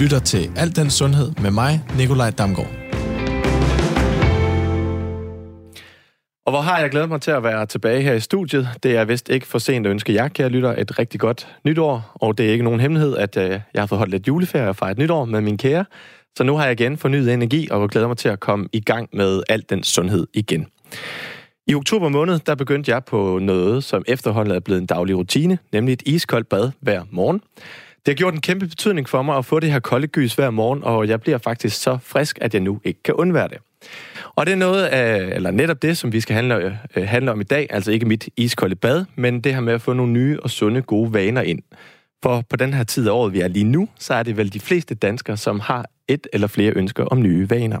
lytter til Alt den Sundhed med mig, Nikolaj Damgaard. Og hvor har jeg glædet mig til at være tilbage her i studiet. Det er vist ikke for sent at ønske jer, kære lytter, et rigtig godt nytår. Og det er ikke nogen hemmelighed, at øh, jeg har fået holdt lidt juleferie og fejret nytår med min kære. Så nu har jeg igen fornyet energi og glæder mig til at komme i gang med alt den sundhed igen. I oktober måned, der begyndte jeg på noget, som efterhånden er blevet en daglig rutine, nemlig et iskoldt bad hver morgen. Det har gjort en kæmpe betydning for mig at få det her kolde gys hver morgen, og jeg bliver faktisk så frisk, at jeg nu ikke kan undvære det. Og det er noget af, eller netop det, som vi skal handle, øh, handle om i dag, altså ikke mit iskolde bad, men det her med at få nogle nye og sunde, gode vaner ind. For på den her tid af året, vi er lige nu, så er det vel de fleste danskere, som har et eller flere ønsker om nye vaner.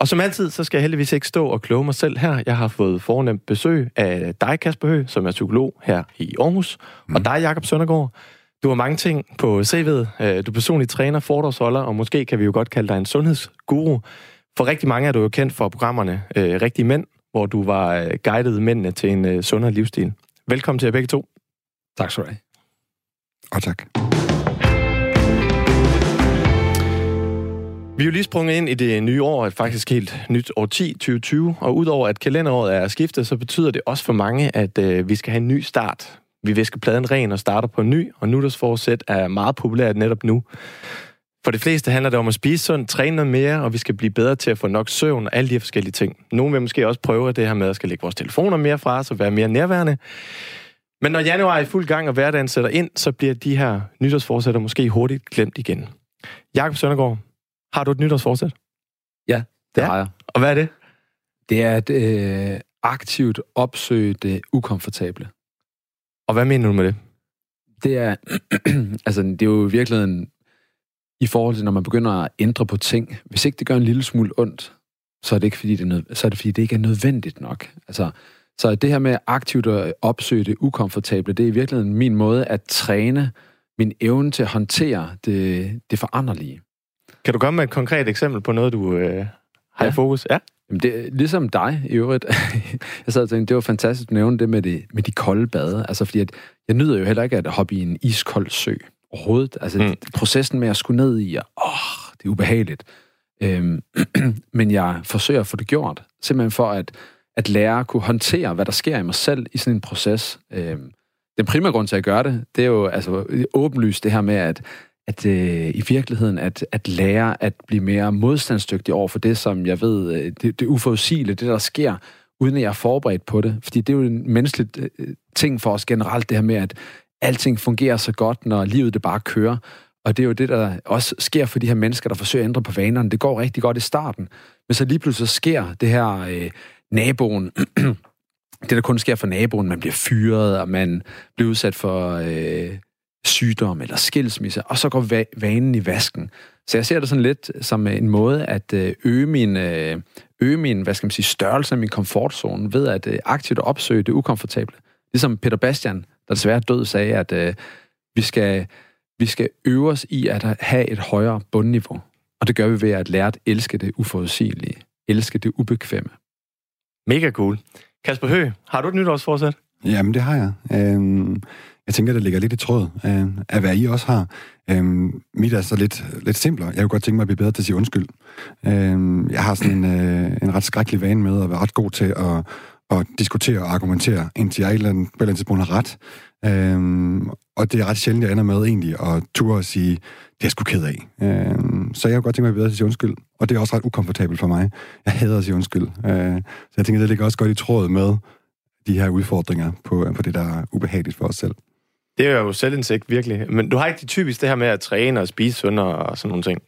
Og som altid, så skal jeg heldigvis ikke stå og kloge mig selv her. Jeg har fået fornemt besøg af dig, Kasper Høgh, som er psykolog her i Aarhus, mm. og dig, Jakob Søndergaard. Du har mange ting på CV'et. Øh, du er personlig træner, foredragsholder, og måske kan vi jo godt kalde dig en sundhedsguru. For rigtig mange er du jo kendt for programmerne øh, Rigtige Mænd, hvor du var øh, guidet mændene til en øh, sundere livsstil. Velkommen til jer begge to. Tak skal du have. Og tak. Vi er jo lige sprunget ind i det nye år, et faktisk helt nyt år 10, 2020, og udover at kalenderåret er skiftet, så betyder det også for mange, at øh, vi skal have en ny start. Vi visker pladen ren og starter på en ny, og nytårsforsæt er meget populært netop nu. For de fleste handler det om at spise sundt, træne noget mere, og vi skal blive bedre til at få nok søvn og alle de her forskellige ting. Nogle vil måske også prøve det her med at skal lægge vores telefoner mere fra os og være mere nærværende. Men når januar er i fuld gang, og hverdagen sætter ind, så bliver de her nytårsforsætter måske hurtigt glemt igen. Jakob Søndergaard, har du et nytårsforsæt? Ja, det ja. har jeg. Og hvad er det? Det er at øh, aktivt opsøge det ukomfortable. Og hvad mener du med det? Det er, altså, det er jo i virkeligheden i forhold til, når man begynder at ændre på ting. Hvis ikke det gør en lille smule ondt, så er det ikke, fordi det, er nød, så er det, fordi det ikke er nødvendigt nok. Altså, så det her med aktivt at opsøge det ukomfortable, det er i virkeligheden min måde at træne min evne til at håndtere det, det foranderlige. Kan du komme med et konkret eksempel på noget, du øh, har ja. i fokus? Ja. Jamen det, ligesom dig i øvrigt. jeg sad og tænkte, det var fantastisk at nævne det med, det med de kolde bade. Altså fordi, at jeg nyder jo heller ikke at hoppe i en iskold sø overhovedet. Altså mm. processen med at skulle ned i, og, åh, det er ubehageligt. Øhm, men jeg forsøger at få det gjort, simpelthen for at, at lære at kunne håndtere, hvad der sker i mig selv i sådan en proces. Øhm, den primære grund til at gøre det, det er jo altså åbenlyst det her med, at at øh, i virkeligheden at, at lære at blive mere modstandsdygtig over for det, som jeg ved, øh, det, det uforudsigelige, det der sker, uden at jeg er forberedt på det. Fordi det er jo en menneskelig øh, ting for os generelt, det her med, at alting fungerer så godt, når livet det bare kører. Og det er jo det, der også sker for de her mennesker, der forsøger at ændre på vanerne. Det går rigtig godt i starten. Men så lige pludselig sker det her øh, naboen, det der kun sker for naboen, man bliver fyret, og man bliver udsat for øh, sygdom eller skilsmisse, og så går vanen i vasken. Så jeg ser det sådan lidt som en måde at øh, øge min, øh, øge min hvad skal man sige, størrelse af min komfortzone ved at øh, aktivt opsøge det ukomfortable. Ligesom Peter Bastian, der desværre død, sagde, at vi, skal, vi skal øve os i at have et højere bundniveau. Og det gør vi ved at lære at elske det uforudsigelige. Elske det ubekvemme. Mega cool. Kasper Høgh, har du et nytårsforsæt? Jamen, det har jeg. Øhm, jeg tænker, det ligger lidt i tråd øh, af, hvad I også har. Øh, mit er så lidt, lidt simplere. Jeg kunne godt tænke mig at blive bedre til at sige undskyld. Øh, jeg har sådan en, øh, en ret skrækkelig vane med at være ret god til at, at diskutere og argumentere, indtil jeg et eller andet, på et eller andet tidspunkt har ret. Øhm, og det er ret sjældent, jeg ender med egentlig at ture og sige, det er jeg sgu ked af. Øhm, så jeg kunne godt tænke mig at blive bedre til at sige undskyld. Og det er også ret ukomfortabelt for mig. Jeg hader at sige undskyld. Øh, så jeg tænker, det ligger også godt i tråd med de her udfordringer på, på det, der er ubehageligt for os selv. Det er jo selvindsigt, virkelig. Men du har ikke det typisk det her med at træne og spise sundere og sådan nogle ting?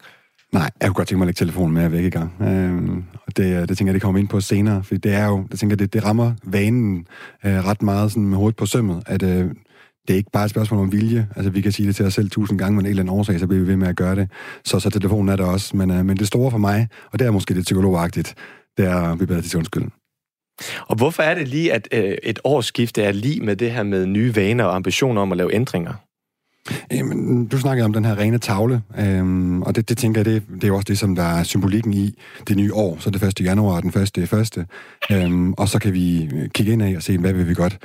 Nej, jeg kunne godt tænke mig at lægge telefonen med væk i gang. Øhm, og det, øh, det tænker jeg, det kommer ind på senere, for det er jo, det tænker det, det rammer vanen øh, ret meget sådan med hovedet på sømmet, at øh, det er ikke bare et spørgsmål om vilje. Altså, vi kan sige det til os selv tusind gange, men en eller anden årsag, så bliver vi ved med at gøre det. Så, så telefonen er der også. Men, øh, men det store for mig, og det er måske lidt psykologagtigt, det er at blive bedre til undskyld. Og hvorfor er det lige, at øh, et årsskifte er lige med det her med nye vaner og ambitioner om at lave ændringer? Jamen, du snakkede om den her rene tavle, øhm, og det, det tænker jeg, det, det er jo også det, som der er symbolikken i det nye år. Så det 1. januar den første første. Øhm, og så kan vi øh, kigge ind af og se, hvad vil vi godt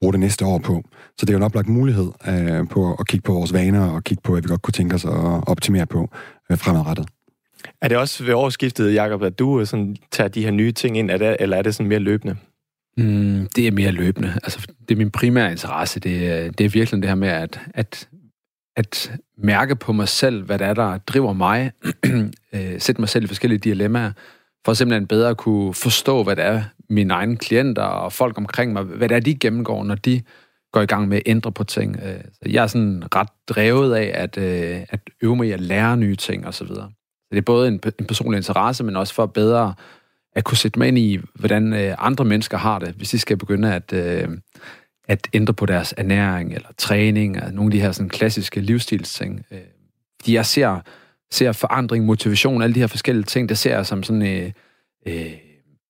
bruge det næste år på. Så det er jo en oplagt mulighed øh, på at kigge på vores vaner og kigge på, hvad vi godt kunne tænke os at optimere på øh, fremadrettet. Er det også ved årsskiftet, Jacob, at du øh, sådan, tager de her nye ting ind, er det, eller er det sådan mere løbende? Mm, det er mere løbende. Altså, det er min primære interesse. Det øh, det er virkelig det her med at, at, at mærke på mig selv, hvad det er, der driver mig. Øh, sætte mig selv i forskellige dilemmaer, for simpelthen bedre at kunne forstå, hvad det er, mine egne klienter og folk omkring mig, hvad det er, de gennemgår, når de går i gang med at ændre på ting. Så jeg er sådan ret drevet af at, at øve mig i at lære nye ting osv. Det er både en, en personlig interesse, men også for bedre at kunne sætte mig ind i, hvordan øh, andre mennesker har det, hvis de skal begynde at, øh, at ændre på deres ernæring eller træning, og nogle af de her sådan, klassiske livsstilsting. Øh, fordi jeg ser, ser forandring, motivation, alle de her forskellige ting, det ser jeg som sådan øh, øh,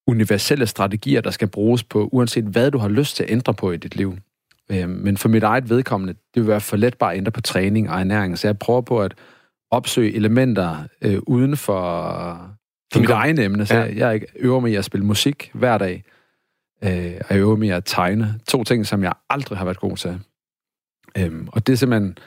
universelle strategier, der skal bruges på, uanset hvad du har lyst til at ændre på i dit liv. Øh, men for mit eget vedkommende, det vil være for let bare at ændre på træning og ernæring. Så jeg prøver på at opsøge elementer øh, uden for, for mit eget emne. Så ja. jeg øver mig i at spille musik hver dag. Øh, og jeg øver mig i at tegne. To ting, som jeg aldrig har været god til. Øh, og det er simpelthen,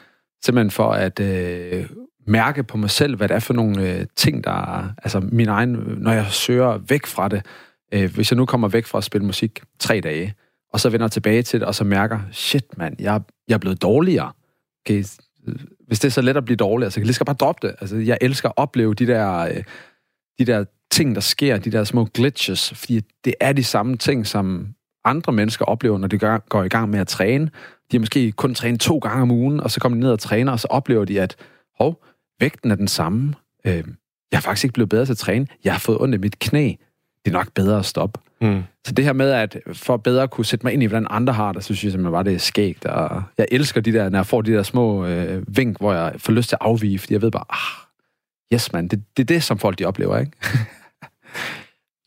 simpelthen for at øh, mærke på mig selv, hvad det er for nogle øh, ting, der er... Altså min egen... Når jeg søger væk fra det, øh, hvis jeg nu kommer væk fra at spille musik tre dage, og så vender tilbage til det, og så mærker, shit mand, jeg, jeg er blevet dårligere. Okay, hvis det er så let at blive dårlig, altså, så kan jeg lige skal bare droppe det. Altså, jeg elsker at opleve de der, øh, de der ting, der sker, de der små glitches, fordi det er de samme ting, som andre mennesker oplever, når de gør, går i gang med at træne. De har måske kun trænet to gange om ugen, og så kommer de ned og træner, og så oplever de, at hov, vægten er den samme. Øh, jeg er faktisk ikke blevet bedre til at træne. Jeg har fået ondt i mit knæ. Det er nok bedre at stoppe. Mm. Så det her med, at for bedre at kunne sætte mig ind i, hvordan andre har det, så synes jeg simpelthen bare, det er skægt. Og jeg elsker de der, når jeg får de der små øh, vink, hvor jeg får lyst til at afvige, fordi jeg ved bare, ah, yes man, det, det er det, som folk de oplever, ikke?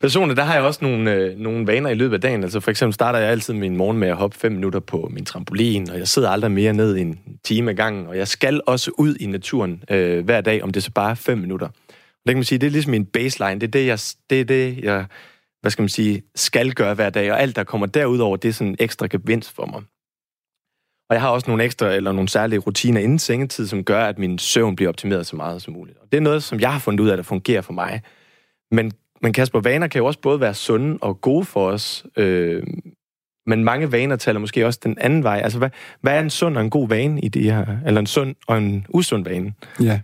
Personligt, der har jeg også nogle, øh, nogle vaner i løbet af dagen. Altså for eksempel starter jeg altid min morgen med at hoppe fem minutter på min trampolin, og jeg sidder aldrig mere ned en time ad gangen, og jeg skal også ud i naturen øh, hver dag, om det så bare er fem minutter. Og det kan man sige, det er ligesom min baseline, det er det, jeg, det, er det, jeg hvad skal man sige, skal gøre hver dag, og alt, der kommer derudover, det er sådan en ekstra gevinst for mig. Og jeg har også nogle ekstra eller nogle særlige rutiner inden sengetid, som gør, at min søvn bliver optimeret så meget som muligt. Og det er noget, som jeg har fundet ud af, der fungerer for mig. Men, men Kasper, vaner kan jo også både være sunde og gode for os. Øh, men mange vaner taler måske også den anden vej. Altså, hvad, hvad er en sund og en god vane i det her? Eller en sund og en usund vane? Ja,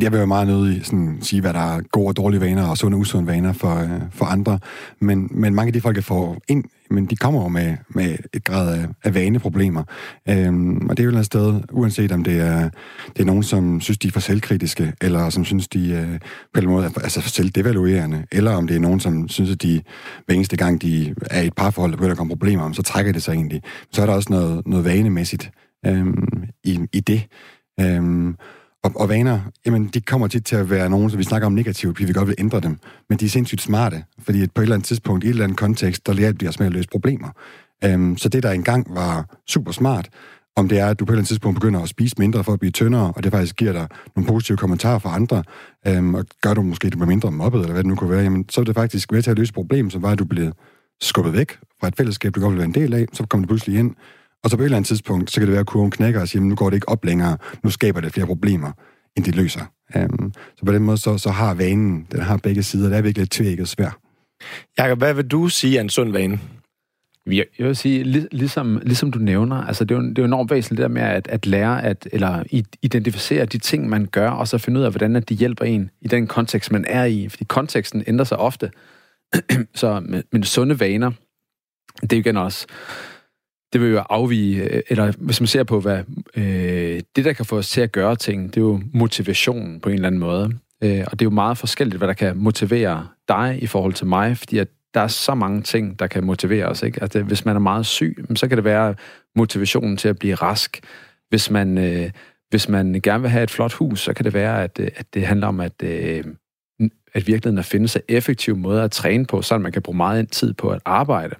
jeg vil jo meget nødig sådan, sige, hvad der er gode og dårlige vaner og sunde og usunde vaner for, øh, for andre. Men, men mange af de folk, jeg får ind men de kommer jo med, med et grad af, af vaneproblemer. Øhm, og det er jo et sted, uanset om det er, det er nogen, som synes, de er for selvkritiske, eller som synes, de øh, på en måde er altså for selvdevaluerende, eller om det er nogen, som synes, at de hver eneste gang, de er i et parforhold, der begynder at komme problemer om, så trækker det sig egentlig. Så er der også noget, noget vanemæssigt øhm, i, i det. Øhm, og, og vaner, jamen, de kommer tit til at være nogen, som vi snakker om negativt, fordi vi godt vil ændre dem. Men de er sindssygt smarte, fordi på et eller andet tidspunkt, i et eller andet kontekst, der lærer de os med at løse problemer. Um, så det, der engang var super smart, om det er, at du på et eller andet tidspunkt begynder at spise mindre for at blive tyndere, og det faktisk giver dig nogle positive kommentarer fra andre, um, og gør du måske, at du bliver mindre mobbet, eller hvad det nu kunne være, jamen, så er det faktisk ved til at løse et problem, som var, at du blev skubbet væk fra et fællesskab, du godt ville være en del af, så kommer du pludselig ind, og så på et eller andet tidspunkt, så kan det være, at kurven knækker og siger, nu går det ikke op længere, nu skaber det flere problemer, end det løser. Um, så på den måde, så, så har vanen, den har begge sider, det er virkelig et tvækket svær. Jakob, hvad vil du sige er en sund vane? Jeg vil sige, lig, ligesom, ligesom du nævner, altså det er jo, det er jo enormt væsentligt det der med at, at lære, at, eller identificere de ting, man gør, og så finde ud af, hvordan at de hjælper en i den kontekst, man er i. Fordi konteksten ændrer sig ofte. så med, med sunde vaner, det er jo igen også det vil jo afvige, øh, eller hvis man ser på, hvad øh, det, der kan få os til at gøre ting, det er jo motivationen på en eller anden måde. Øh, og det er jo meget forskelligt, hvad der kan motivere dig i forhold til mig, fordi at der er så mange ting, der kan motivere os. Ikke? Altså, hvis man er meget syg, så kan det være motivationen til at blive rask. Hvis man, øh, hvis man gerne vil have et flot hus, så kan det være, at, øh, at det handler om, at, øh, at virkeligheden at finde sig effektive måder at træne på, så man kan bruge meget tid på at arbejde.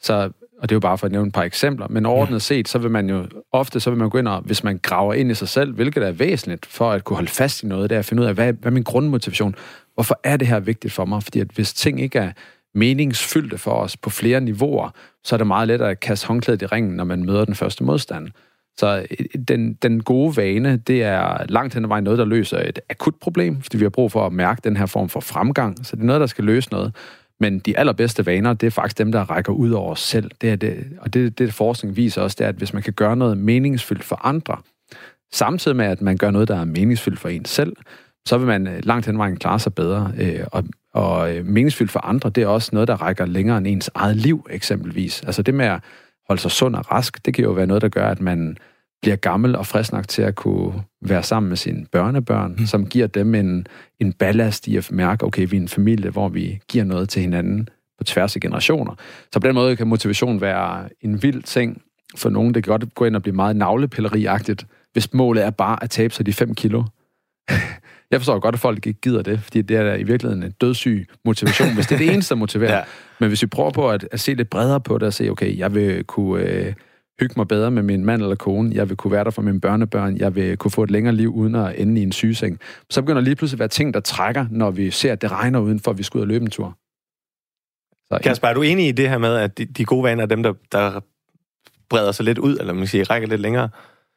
Så og det er jo bare for at nævne et par eksempler, men overordnet set, så vil man jo ofte, så vil man gå ind og, hvis man graver ind i sig selv, hvilket er væsentligt for at kunne holde fast i noget, det er at finde ud af, hvad, hvad er min grundmotivation? Hvorfor er det her vigtigt for mig? Fordi at hvis ting ikke er meningsfyldte for os på flere niveauer, så er det meget let at kaste håndklædet i ringen, når man møder den første modstand. Så øh, den, den gode vane, det er langt hen ad vejen noget, der løser et akut problem, fordi vi har brug for at mærke den her form for fremgang. Så det er noget, der skal løse noget. Men de allerbedste vaner, det er faktisk dem, der rækker ud over os selv. Det er det, og det, det forskning viser også, det er, at hvis man kan gøre noget meningsfyldt for andre, samtidig med, at man gør noget, der er meningsfyldt for en selv, så vil man øh, langt hen vejen klare sig bedre. Øh, og, og øh, meningsfyldt for andre, det er også noget, der rækker længere end ens eget liv, eksempelvis. Altså det med at holde sig sund og rask, det kan jo være noget, der gør, at man bliver gammel og frisk nok til at kunne være sammen med sine børnebørn, mm. som giver dem en, en ballast i at mærke, okay, vi er en familie, hvor vi giver noget til hinanden på tværs af generationer. Så på den måde kan motivation være en vild ting for nogen. Det kan godt gå ind og blive meget navlepilleriagtigt, hvis målet er bare at tabe sig de 5 kilo. Jeg forstår godt, at folk ikke gider det, fordi det er i virkeligheden en dødssyg motivation, hvis det er det eneste, der motiverer. ja. Men hvis vi prøver på at, at se lidt bredere på det og se, okay, jeg vil kunne øh, hygge mig bedre med min mand eller kone, jeg vil kunne være der for mine børnebørn, jeg vil kunne få et længere liv uden at ende i en sygeseng. Så begynder lige pludselig at være ting, der trækker, når vi ser, at det regner udenfor, at vi skal ud og løbe en tur. Så, Kasper, er du enig i det her med, at de, de gode vaner er dem, der, der breder sig lidt ud, eller man siger, rækker lidt længere?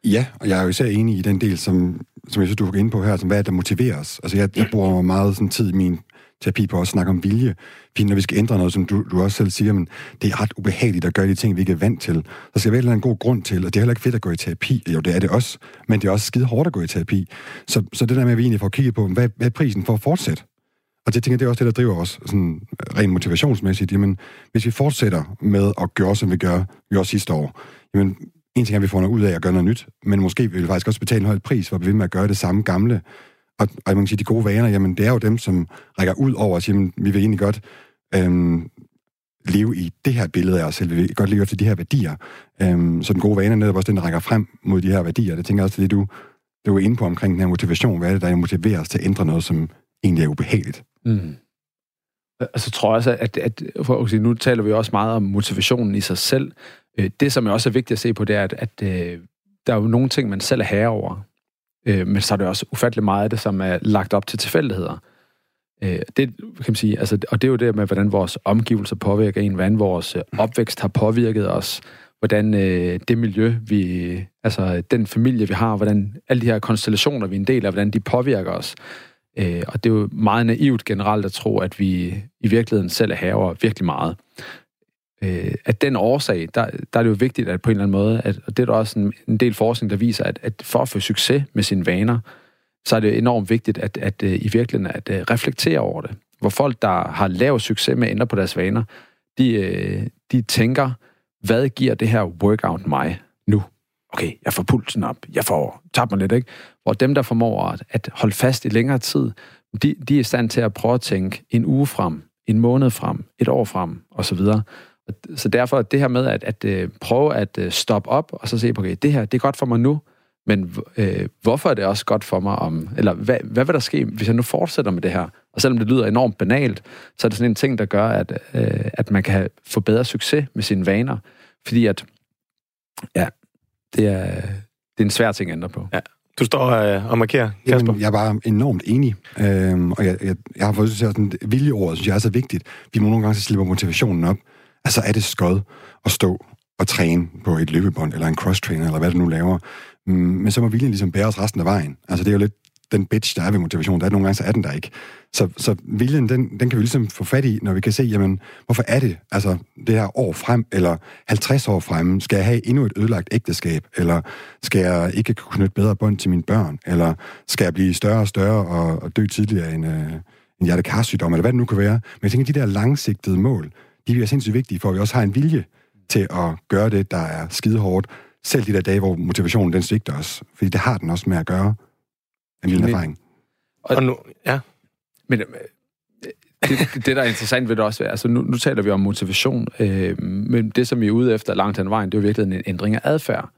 Ja, og jeg er jo især enig i den del, som, som jeg synes, du har ind på her, som hvad er det, der motiverer os. Altså, jeg, jeg bruger meget sådan tid i min terapi på at snakke om vilje. Fordi når vi skal ændre noget, som du, du også selv siger, men det er ret ubehageligt at gøre de ting, vi ikke er vant til. Der skal være en god grund til, og det er heller ikke fedt at gå i terapi. Jo, det er det også, men det er også skide hårdt at gå i terapi. Så, så det der med, at vi egentlig får kigget på, hvad, hvad er prisen for at fortsætte? Og det tænker jeg, det er også det, der driver os sådan rent motivationsmæssigt. Jamen, hvis vi fortsætter med at gøre, som vi gør, vi gjorde sidste år, jamen, en ting er, at vi får noget ud af at gøre noget nyt, men måske vil vi faktisk også betale en høj pris for at blive ved med at gøre det samme gamle. Og, og man kan sige, de gode vaner, jamen det er jo dem, som rækker ud over og siger, jamen, vi vil egentlig godt øhm, leve i det her billede af os selv. Vi vil godt leve efter de her værdier. Øhm, så den gode vane er netop også den, der rækker frem mod de her værdier. Det tænker jeg også til det, du, du er inde på omkring den her motivation. Hvad er det, der motiverer os til at ændre noget, som egentlig er ubehageligt? Mm. Så tror jeg også, at, at for at sige, nu taler vi også meget om motivationen i sig selv. Øh, det, som er også er vigtigt at se på, det er, at, at øh, der er jo nogle ting, man selv er herre over. Øh, men så er det også ufattelig meget af det, som er lagt op til tilfældigheder. Øh, det kan man sige, altså, og det er jo det med, hvordan vores omgivelser påvirker en, hvordan vores øh, opvækst har påvirket os, hvordan øh, det miljø, vi, altså den familie, vi har, hvordan alle de her konstellationer, vi er en del af, hvordan de påvirker os. Øh, og det er jo meget naivt generelt at tro, at vi i virkeligheden selv er herover virkelig meget øh, at den årsag, der, der er det jo vigtigt, at på en eller anden måde, at, og det er der også en, en del forskning, der viser, at, at for at få succes med sine vaner, så er det enormt vigtigt at, at, at i virkeligheden at, at reflektere over det. Hvor folk, der har lavet succes med at ændre på deres vaner, de, øh, de tænker, hvad giver det her workout mig nu? Okay, jeg får pulsen op, jeg får tabt mig lidt, ikke? Hvor dem, der formår at, at holde fast i længere tid, de, de er i stand til at prøve at tænke en uge frem, en måned frem, et år frem, osv. Så derfor det her med at, at, øh, prøve at øh, stoppe op, og så se på, okay, det her, det er godt for mig nu, men øh, hvorfor er det også godt for mig om, eller hvad, hvad vil der ske, hvis jeg nu fortsætter med det her? Og selvom det lyder enormt banalt, så er det sådan en ting, der gør, at, øh, at man kan få bedre succes med sine vaner. Fordi at, ja, det er, det er en svær ting at ændre på. Ja. Du står øh, og markerer, Kasper. Jamen, jeg er bare enormt enig. Øhm, og jeg, jeg, jeg har fået sådan viljeordet, synes jeg er så vigtigt. Vi må nogle gange så slipper motivationen op. Altså er det skød at stå og træne på et løbebånd, eller en cross-trainer, eller hvad du nu laver. Mm, men så må viljen ligesom bære os resten af vejen. Altså det er jo lidt den bitch, der er ved motivation. Der er nogle gange, så er den der ikke. Så, så viljen, den, den kan vi ligesom få fat i, når vi kan se, jamen, hvorfor er det, altså det her år frem, eller 50 år frem, skal jeg have endnu et ødelagt ægteskab, eller skal jeg ikke kunne knytte bedre bånd til mine børn, eller skal jeg blive større og større og, og dø tidligere end øh, en hjertekarsygdom, eller hvad det nu kan være. Men jeg tænker, de der langsigtede mål, de er sindssygt vigtige, for at vi også har en vilje til at gøre det, der er skide hårdt. Selv de der dage, hvor motivationen den svigter os. Fordi det har den også med at gøre, af min erfaring. Og, og nu, ja. Men øh, det, det, der er interessant ved det også, altså nu, nu taler vi om motivation, øh, men det, som vi er ude efter langt hen vejen, det er jo virkelig en ændring af adfærd.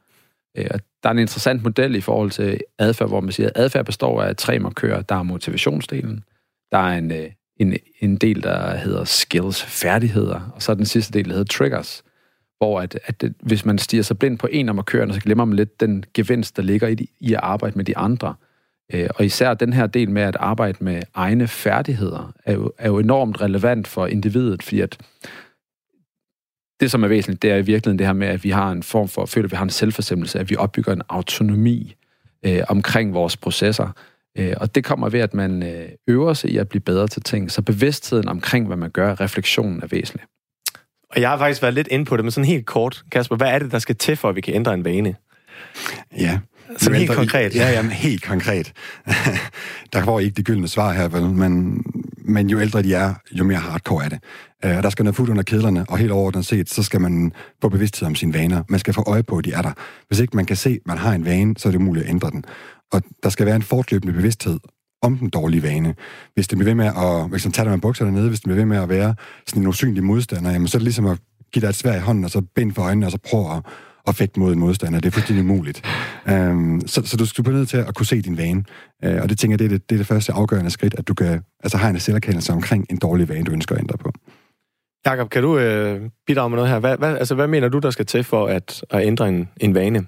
Øh, og der er en interessant model i forhold til adfærd, hvor man siger, at adfærd består af tre markører. Der er motivationsdelen, der er en, øh, en, en del, der hedder skills, færdigheder, og så er den sidste del, der hedder triggers, hvor at, at det, hvis man stiger sig blind på en af markørerne, så glemmer man lidt den gevinst, der ligger i, i at arbejde med de andre. Øh, og især den her del med at arbejde med egne færdigheder, er jo, er jo enormt relevant for individet, fordi at det, som er væsentligt, det er i virkeligheden det her med, at vi har en form for, føler, at vi har en selvforsemmelse, at vi opbygger en autonomi øh, omkring vores processer. Øh, og det kommer ved, at man øh, øver sig i at blive bedre til ting. Så bevidstheden omkring, hvad man gør, refleksionen er væsentlig. Og jeg har faktisk været lidt inde på det, men sådan helt kort, Kasper, hvad er det, der skal til, for at vi kan ændre en vane? Ja. Sådan helt konkret. Ja, jamen, helt konkret. der får ikke de gyldne svar her, vel? Men, men jo ældre de er, jo mere hardcore er det. Uh, der skal noget fod under kedlerne, og helt overordnet set, så skal man få bevidsthed om sine vaner. Man skal få øje på, at de er der. Hvis ikke man kan se, at man har en vane, så er det umuligt at ændre den. Og der skal være en fortløbende bevidsthed om den dårlige vane. Hvis det bliver ved med at, hvis man tager med bukserne nede, hvis det bliver ved med at være sådan en usynlig modstander, jamen så er det ligesom at give dig et svær i hånden, og så bind for øjnene, og så prøve at, at fægte mod en modstander. Det er fuldstændig umuligt. Um, så, så du skal på nødt til at kunne se din vane. Uh, og det tænker jeg, det er det, det er det første afgørende skridt, at du kan altså, have en selverkendelse omkring en dårlig vane, du ønsker at ændre på. Jakob, kan du øh, bidrage med noget her? Hvad, hvad, altså, hvad mener du, der skal til for at, at ændre en, en vane?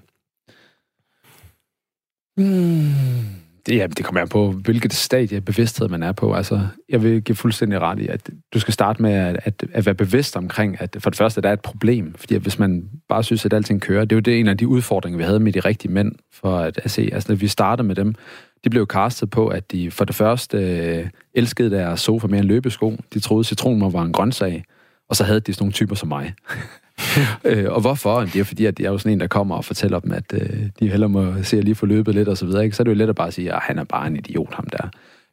Hmm. Det, ja, det kommer an på, hvilket stadie af bevidsthed man er på. Altså, jeg vil give fuldstændig ret i, at du skal starte med at, at, at være bevidst omkring, at for det første, at der er et problem. Fordi hvis man bare synes, at alting kører, det er jo det en af de udfordringer, vi havde med de rigtige mænd, for at, at se, altså når vi startede med dem, de blev castet på, at de for det første øh, elskede deres sofa mere end løbesko. De troede, citronen var en grøntsag. Og så havde de sådan nogle typer som mig. øh, og hvorfor? Det er fordi, at jeg er jo sådan en, der kommer og fortæller dem, at øh, de heller må se at lige få løbet lidt og så videre. Ikke? Så er det jo let at bare sige, at han er bare en idiot, ham der.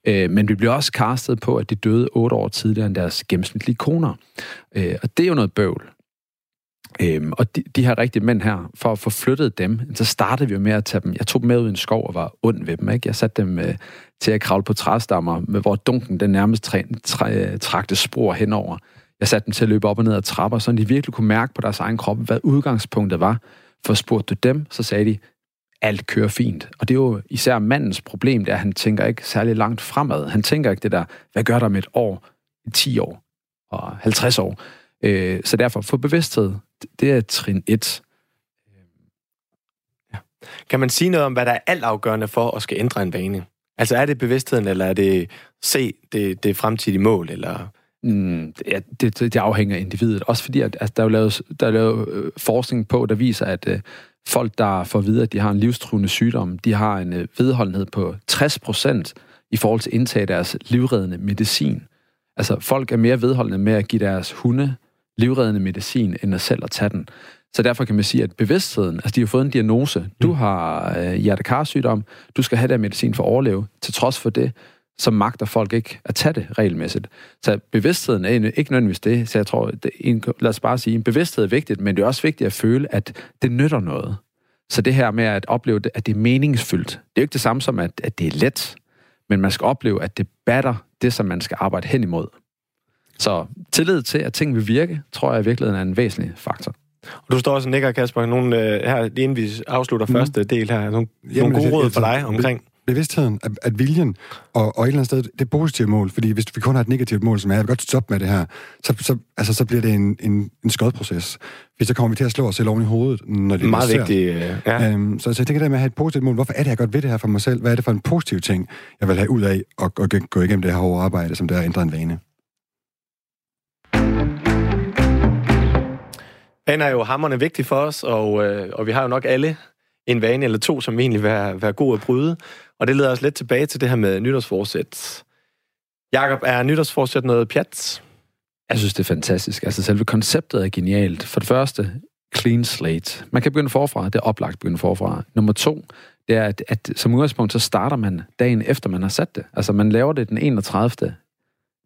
Øh, men vi bliver også castet på, at de døde otte år tidligere end deres gennemsnitlige koner. Øh, og det er jo noget bøvl. Øhm, og de, de her rigtige mænd her, for at få flyttet dem, så startede vi jo med at tage dem. Jeg tog dem med ud i en skov og var ond ved dem. Ikke? Jeg satte dem øh, til at kravle på træstammer, med, hvor dunken den nærmest træ, træ, trakte spor henover. Jeg satte dem til at løbe op og ned ad trapper, så de virkelig kunne mærke på deres egen krop, hvad udgangspunktet var. For spurgte du dem, så sagde de, alt kører fint. Og det er jo især mandens problem, det er, at han tænker ikke særlig langt fremad. Han tænker ikke det der, hvad gør der med et år, 10 år og 50 år. Øh, så derfor, få bevidsthed, det er trin 1. Ja. Kan man sige noget om, hvad der er altafgørende for at skal ændre en vane? Altså er det bevidstheden, eller er det se det, det fremtidige mål, eller Mm, ja, det, det afhænger af individet. Også fordi, at, at der er jo lavet, der er lavet øh, forskning på, der viser, at øh, folk, der får at vide, at de har en livstruende sygdom, de har en øh, vedholdenhed på 60 procent i forhold til indtag af deres livreddende medicin. Altså, folk er mere vedholdende med at give deres hunde livreddende medicin, end at selv at tage den. Så derfor kan man sige, at bevidstheden, altså de har fået en diagnose. Du mm. har øh, hjertekarsygdom, du skal have der medicin for at overleve. Til trods for det, så magter folk ikke at tage det regelmæssigt. Så bevidstheden er ikke nødvendigvis det. Så jeg tror, det en, lad os bare sige, en bevidsthed er vigtigt, men det er også vigtigt at føle, at det nytter noget. Så det her med at opleve, at det er meningsfyldt, det er jo ikke det samme som, at, at det er let, men man skal opleve, at det batter det, som man skal arbejde hen imod. Så tillid til, at ting vil virke, tror jeg i virkeligheden er en væsentlig faktor. Og du står også og nikker, Kasper, nogle, øh, her, lige inden vi afslutter mm. første del her, nogle, Jamen, nogle gode råd for dig omkring bevidstheden, at, at viljen og, og et eller andet sted, det er positive mål, fordi hvis vi kun har et negativt mål, som er, jeg vil godt stoppe med det her, så, så, altså, så bliver det en, en, en skodproces. Hvis så kommer vi til at slå os selv oven i hovedet, når det er Meget vigtigt, øh, ja. Øhm, så, så jeg tænker det med at have et positivt mål. Hvorfor er det, jeg godt ved det her for mig selv? Hvad er det for en positiv ting, jeg vil have ud af at, at gå igennem det her hårde arbejde, som det er at ændre en vane? Vaner er jo hammerne vigtig for os, og, øh, og vi har jo nok alle en vane eller to, som egentlig vil være, være god at bryde. Og det leder os lidt tilbage til det her med nytårsforsæt. Jakob, er nytårsforsæt noget pjat? Jeg synes, det er fantastisk. Altså, selve konceptet er genialt. For det første, clean slate. Man kan begynde forfra. Det er oplagt at begynde forfra. Nummer to, det er, at, at som udgangspunkt, så starter man dagen efter, man har sat det. Altså, man laver det den 31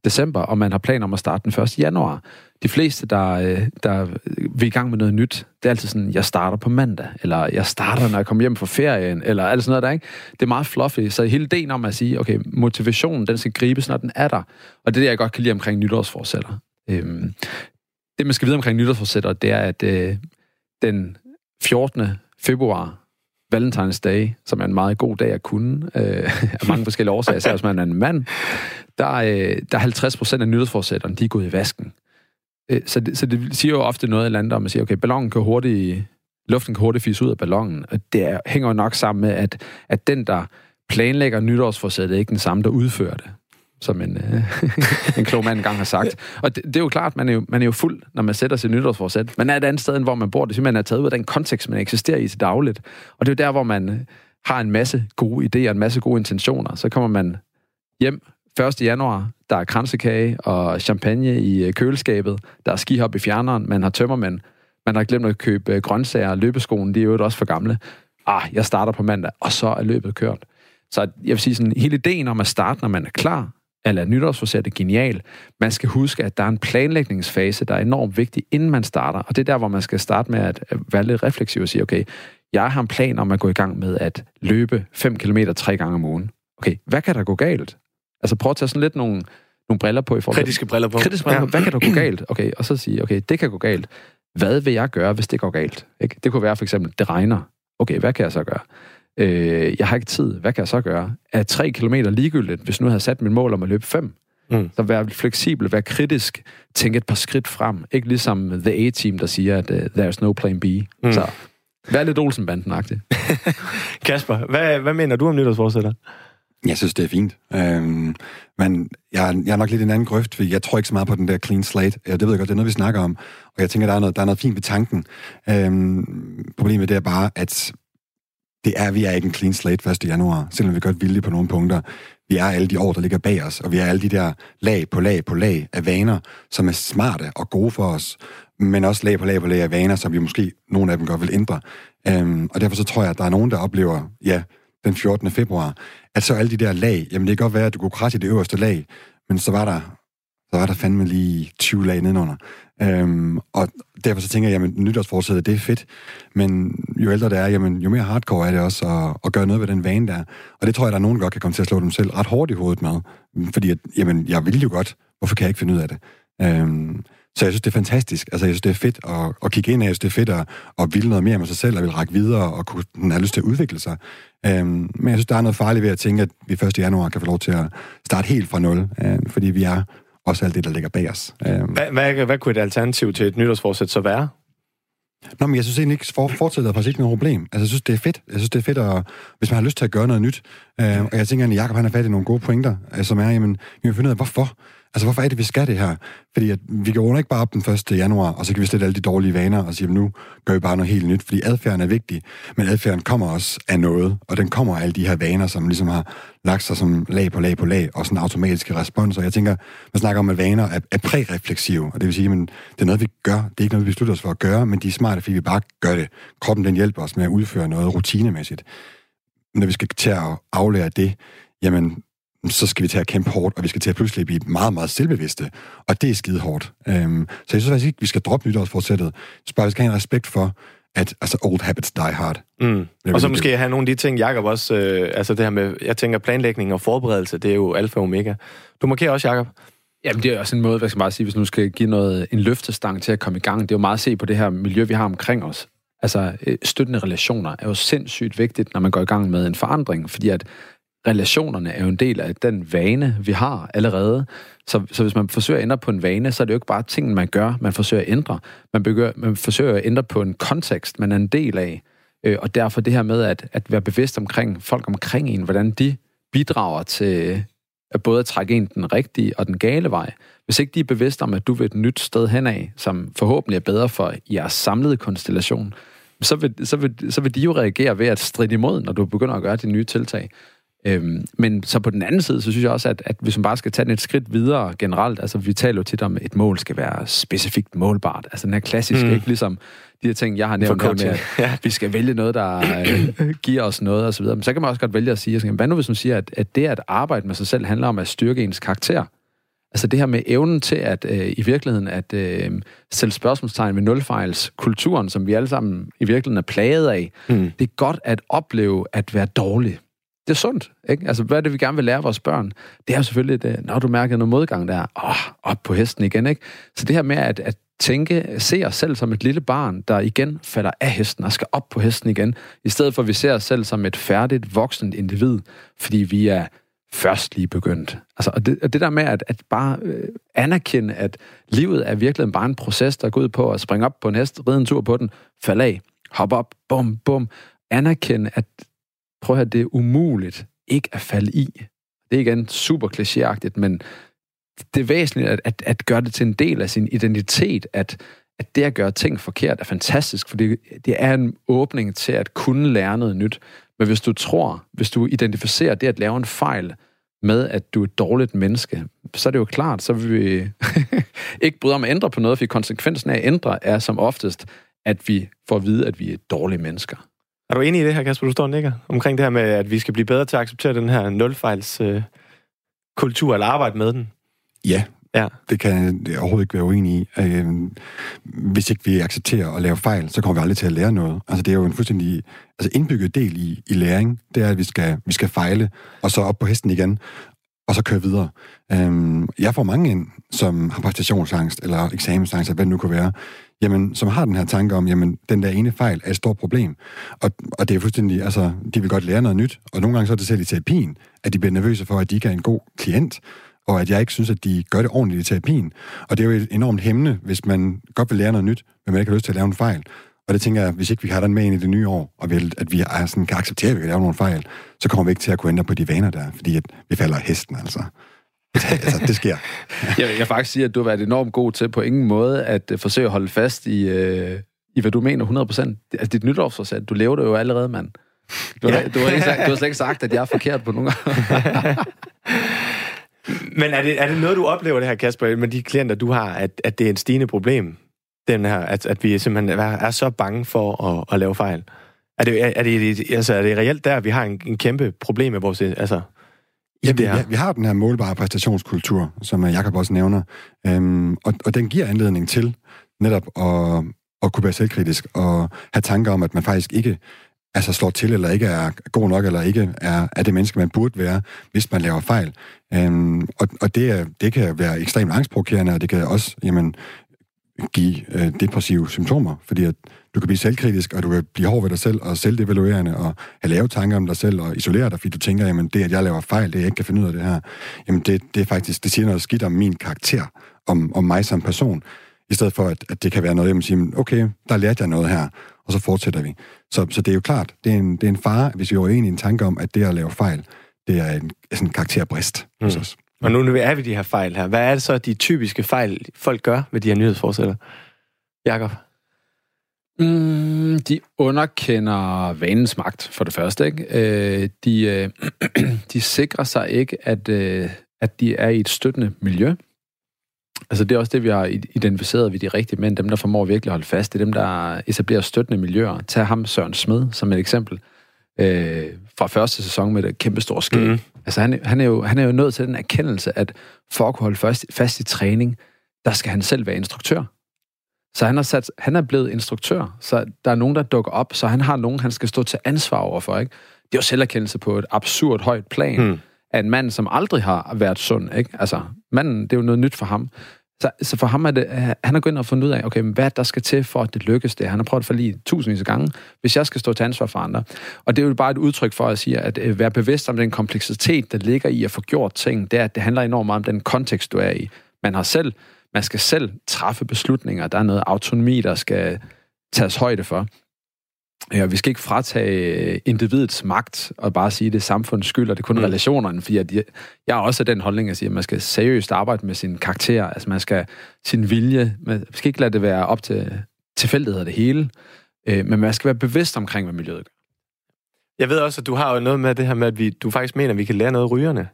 december, og man har planer om at starte den 1. januar. De fleste, der, øh, der øh, vil i gang med noget nyt, det er altid sådan, jeg starter på mandag, eller jeg starter, når jeg kommer hjem fra ferien, eller alt sådan noget der, ikke? Det er meget fluffy, så hele ideen om at sige, okay, motivationen, den skal gribes, når den er der. Og det er det, jeg godt kan lide omkring nytårsforsætter. Øhm, det, man skal vide omkring nytårsforsætter, det er, at øh, den 14. februar, Valentine's Day, som er en meget god dag at kunne, øh, af mange forskellige årsager, især hvis man er en mand, der, øh, der er 50 procent af nyhedsforsætterne, de er gået i vasken. Øh, så, det, så det siger jo ofte noget i andet, om at sige, okay, ballonen kan hurtigt, luften kan hurtigt fise ud af ballonen, og det er, hænger jo nok sammen med, at, at den, der planlægger nytårsforsættet, ikke den samme, der udfører det som en, øh, en klog mand engang har sagt. Og det, det er jo klart, man er jo, man er jo fuld, når man sætter sit nytårsforsæt. Man er et andet sted, end hvor man bor. Det er simpelthen er taget ud af den kontekst, man eksisterer i til dagligt. Og det er jo der, hvor man har en masse gode idéer, en masse gode intentioner. Så kommer man hjem 1. januar, der er kransekage og champagne i øh, køleskabet, der er skihop i fjerneren, man har tømmermænd, man har glemt at købe øh, grøntsager og løbeskoen, de er jo også for gamle. Ah, jeg starter på mandag, og så er løbet kørt. Så jeg vil sige sådan, hele ideen om at starte, når man er klar, eller nytårsforsæt er genial. Man skal huske, at der er en planlægningsfase, der er enormt vigtig, inden man starter. Og det er der, hvor man skal starte med at være lidt refleksiv og sige, okay, jeg har en plan om at gå i gang med at løbe 5 km tre gange om ugen. Okay, hvad kan der gå galt? Altså prøv at tage sådan lidt nogle, nogle briller på i forhold til... Kritiske briller på. Kritiske briller på. Hvad kan der gå galt? Okay, og så sige, okay, det kan gå galt. Hvad vil jeg gøre, hvis det går galt? Ikke? Det kunne være for eksempel, det regner. Okay, hvad kan jeg så gøre? Øh, jeg har ikke tid. Hvad kan jeg så gøre? Er tre kilometer ligegyldigt, hvis nu jeg havde sat mit mål om at løbe fem? Mm. Så vær fleksibel, vær kritisk, tænk et par skridt frem. Ikke ligesom The A-Team, der siger, at uh, there's no plan B. Mm. Så vær lidt Olsenbanden-agtig. Kasper, hvad, hvad mener du om nytårsforsætter? Jeg synes, det er fint. Øhm, men jeg, jeg er nok lidt en anden grøft, for jeg tror ikke så meget på den der clean slate. Ja, det ved jeg godt, det er noget, vi snakker om. Og jeg tænker, der er noget, der er noget fint ved tanken. Øhm, problemet det er bare, at det er, vi er ikke en clean slate 1. januar, selvom vi godt vilje på nogle punkter. Vi er alle de år, der ligger bag os, og vi er alle de der lag på lag på lag af vaner, som er smarte og gode for os, men også lag på lag på lag af vaner, som vi måske, nogle af dem godt vil ændre. Øhm, og derfor så tror jeg, at der er nogen, der oplever, ja, den 14. februar, at så alle de der lag, jamen det kan godt være, at du kunne krasse i det øverste lag, men så var der, så var der fandme lige 20 lag nedenunder. Øhm, og derfor så tænker jeg, jamen nytårsforsættet, det er fedt, men jo ældre det er, jamen, jo mere hardcore er det også at, at gøre noget ved den vane der. Og det tror jeg, der er nogen, der godt kan komme til at slå dem selv ret hårdt i hovedet med. Fordi, at, jamen, jeg vil jo godt. Hvorfor kan jeg ikke finde ud af det? Øhm, så jeg synes, det er fantastisk. Altså, jeg synes, det er fedt at, at kigge ind af. Jeg synes, det er fedt at, at ville noget mere med sig selv, og vil række videre, og kunne have lyst til at udvikle sig. Øhm, men jeg synes, der er noget farligt ved at tænke, at vi 1. januar kan få lov til at starte helt fra nul. Øhm, fordi vi er også alt det, der ligger bag os. Øhm. Hvad, hvad, hvad kunne et alternativ til et nytårsforsæt så være? Nå, men jeg synes egentlig ikke, for, fortsætter faktisk ikke noget problem. Altså, jeg synes, det er fedt. Jeg synes, det er fedt, at, hvis man har lyst til at gøre noget nyt. Øh, og jeg tænker, at Jacob han har fat i nogle gode pointer, øh, som er, jamen, vi må finde ud af, hvorfor. Altså, hvorfor er det, vi skal det her? Fordi at vi går ikke bare op den 1. januar, og så kan vi slette alle de dårlige vaner og sige, at nu gør vi bare noget helt nyt, fordi adfærden er vigtig. Men adfærden kommer også af noget, og den kommer af alle de her vaner, som ligesom har lagt sig som lag på lag på lag, og sådan automatiske responser. Jeg tænker, man snakker om, at vaner er, er prærefleksive, og det vil sige, at det er noget, vi gør. Det er ikke noget, vi beslutter os for at gøre, men de er smarte, fordi vi bare gør det. Kroppen den hjælper os med at udføre noget rutinemæssigt. Men når vi skal til at aflære det, jamen, så skal vi til at kæmpe hårdt, og vi skal til at pludselig blive meget, meget selvbevidste. Og det er skide hårdt. Øhm, så jeg synes faktisk ikke, vi skal droppe nytårsforsættet. Så bare, vi skal have en respekt for, at altså, old habits die hard. Mm. Og så måske have nogle af de ting, Jacob også, øh, altså det her med, jeg tænker planlægning og forberedelse, det er jo alfa og omega. Du markerer også, Jacob. Jamen, det er også en måde, hvad skal man sige, hvis nu skal give noget, en løftestang til at komme i gang. Det er jo meget at se på det her miljø, vi har omkring os. Altså, øh, støttende relationer er jo sindssygt vigtigt, når man går i gang med en forandring, fordi at relationerne er jo en del af den vane, vi har allerede. Så, så hvis man forsøger at ændre på en vane, så er det jo ikke bare ting, man gør, man forsøger at ændre. Man, begynder, man forsøger at ændre på en kontekst, man er en del af. Øh, og derfor det her med at, at være bevidst omkring folk omkring en, hvordan de bidrager til at både at trække en den rigtige og den gale vej. Hvis ikke de er bevidste om, at du vil et nyt sted henad, som forhåbentlig er bedre for jeres samlede konstellation, så vil, så, vil, så vil de jo reagere ved at stride imod, når du begynder at gøre de nye tiltag. Øhm, men så på den anden side, så synes jeg også, at, at hvis man bare skal tage den et skridt videre generelt, altså vi taler jo tit om, at et mål skal være specifikt målbart. Altså den her klassiske, mm. ikke ligesom de her ting, jeg har nævnt med, at ja. vi skal vælge noget, der øh, giver os noget osv. Men så kan man også godt vælge at sige, hvad nu hvis man siger, at, at det at arbejde med sig selv handler om at styrke ens karakter? Altså det her med evnen til at øh, i virkeligheden at øh, sætte spørgsmålstegn ved nulfejlskulturen, som vi alle sammen i virkeligheden er plaget af. Mm. Det er godt at opleve at være dårlig det er sundt, ikke? Altså, hvad er det, vi gerne vil lære vores børn? Det er jo selvfølgelig, det, når du mærker noget modgang, der åh, op på hesten igen, ikke? Så det her med at, at tænke, se os selv som et lille barn, der igen falder af hesten og skal op på hesten igen, i stedet for at vi ser os selv som et færdigt, voksent individ, fordi vi er først lige begyndt. Altså, og det, og det der med at, at bare øh, anerkende, at livet er virkelig bare en proces, der går ud på at springe op på en hest, ride en tur på den, falde af, hoppe op, bum, bum, anerkende, at prøv at det er umuligt ikke at falde i. Det er igen super klichéagtigt, men det er væsentligt at, at, at gøre det til en del af sin identitet, at, at det at gøre ting forkert er fantastisk, fordi det er en åbning til at kunne lære noget nyt. Men hvis du tror, hvis du identificerer det at lave en fejl med, at du er et dårligt menneske, så er det jo klart, så vil vi ikke bryde om at ændre på noget, for konsekvensen af at ændre er som oftest, at vi får at vide, at vi er dårlige mennesker. Er du enig i det her, Kasper, du står og nikker? Omkring det her med, at vi skal blive bedre til at acceptere den her nulfejls øh, kultur, eller arbejde med den? Ja, Ja. det kan jeg overhovedet ikke være uenig i. Øh, hvis ikke vi accepterer at lave fejl, så kommer vi aldrig til at lære noget. Altså, det er jo en fuldstændig altså indbygget del i, i læring. Det er, at vi skal, vi skal fejle, og så op på hesten igen, og så køre videre. Øh, jeg får mange ind, som har præstationsangst, eller eksamensangst, eller hvad det nu kan være, jamen, som har den her tanke om, jamen, den der ene fejl er et stort problem. Og, og det er fuldstændig, altså, de vil godt lære noget nyt, og nogle gange så er det selv i terapien, at de bliver nervøse for, at de ikke er en god klient, og at jeg ikke synes, at de gør det ordentligt i terapien. Og det er jo et enormt hæmmende, hvis man godt vil lære noget nyt, men man ikke har lyst til at lave en fejl. Og det tænker jeg, hvis ikke vi har den med ind i det nye år, og vil, at vi er sådan, kan acceptere, at vi kan lave nogle fejl, så kommer vi ikke til at kunne ændre på de vaner der, fordi at vi falder af hesten, altså. altså, det sker. Jeg vil faktisk sige, at du har været enormt god til på ingen måde at uh, forsøge at holde fast i, uh, i hvad du mener 100%. Altså dit nytårsforsæt, du lever det jo allerede, mand. Du, har, du, har ikke sagt, du har slet ikke sagt, at jeg er forkert på nogen Men er det, er det noget, du oplever det her, Kasper, med de klienter, du har, at, at det er et stigende problem? Den her, at, at vi simpelthen er, er så bange for at, at lave fejl? Er det, er, er, det, altså, er det reelt der, at vi har en, en kæmpe problem med vores... Altså, Ja, vi, ja, vi har den her målbare præstationskultur, som Jakob også nævner, øhm, og, og den giver anledning til netop at, at kunne være selvkritisk og have tanker om, at man faktisk ikke altså slår til, eller ikke er god nok, eller ikke er, er det menneske, man burde være, hvis man laver fejl. Øhm, og og det, det kan være ekstremt angstprovokerende, og det kan også jamen, give øh, depressive symptomer, fordi at du kan blive selvkritisk, og du kan blive hård ved dig selv, og selvdevaluerende, og have lave tanker om dig selv, og isolere dig, fordi du tænker, jamen det, at jeg laver fejl, det jeg ikke kan finde ud af det her, jamen det, det er faktisk, det siger noget skidt om min karakter, om, om mig som person, i stedet for, at, at det kan være noget, jeg må sige, okay, der lærte jeg noget her, og så fortsætter vi. Så, så det er jo klart, det er en, det er en fare, hvis vi er enige i en tanke om, at det at lave fejl, det er en, sådan en karakterbrist mm. hos os. Og nu er vi de her fejl her. Hvad er det så de typiske fejl, folk gør ved de her nyhedsforsætter? Jakob? Mm, de underkender vanens magt, for det første. Ikke? Øh, de, øh, de sikrer sig ikke, at, øh, at de er i et støttende miljø. Altså det er også det, vi har identificeret ved de rigtige mænd, dem der formår virkelig at holde fast, det er dem, der etablerer støttende miljøer. Tag ham Søren Smed som et eksempel øh, fra første sæson med det kæmpe store skæg. Mm. Altså han, han, er jo, han er jo nået til den erkendelse, at for at kunne holde fast, fast i træning, der skal han selv være instruktør. Så han, har sat, han er blevet instruktør, så der er nogen, der dukker op, så han har nogen, han skal stå til ansvar overfor. Ikke? Det er jo selverkendelse på et absurd højt plan mm. af en mand, som aldrig har været sund. Ikke? Altså, manden, det er jo noget nyt for ham. Så, så for ham er det, han har gået ind og fundet ud af, okay, hvad der skal til for, at det lykkes det. Han har prøvet at forlige tusindvis af gange, hvis jeg skal stå til ansvar for andre. Og det er jo bare et udtryk for at sige, at øh, være bevidst om den kompleksitet, der ligger i at få gjort ting, det er, at det handler enormt meget om den kontekst, du er i. Man har selv, man skal selv træffe beslutninger. Der er noget autonomi, der skal tages højde for. Ja, vi skal ikke fratage individets magt og bare sige, at det er samfundets skyld, og det er kun mm. relationerne, fordi at jeg, jeg er også af den holdning at sige, at man skal seriøst arbejde med sin karakter, altså man skal sin vilje, man skal ikke lade det være op til tilfældigheder det hele, øh, men man skal være bevidst omkring, hvad miljøet gør. Jeg ved også, at du har jo noget med det her med, at vi, du faktisk mener, at vi kan lære noget af rygerne.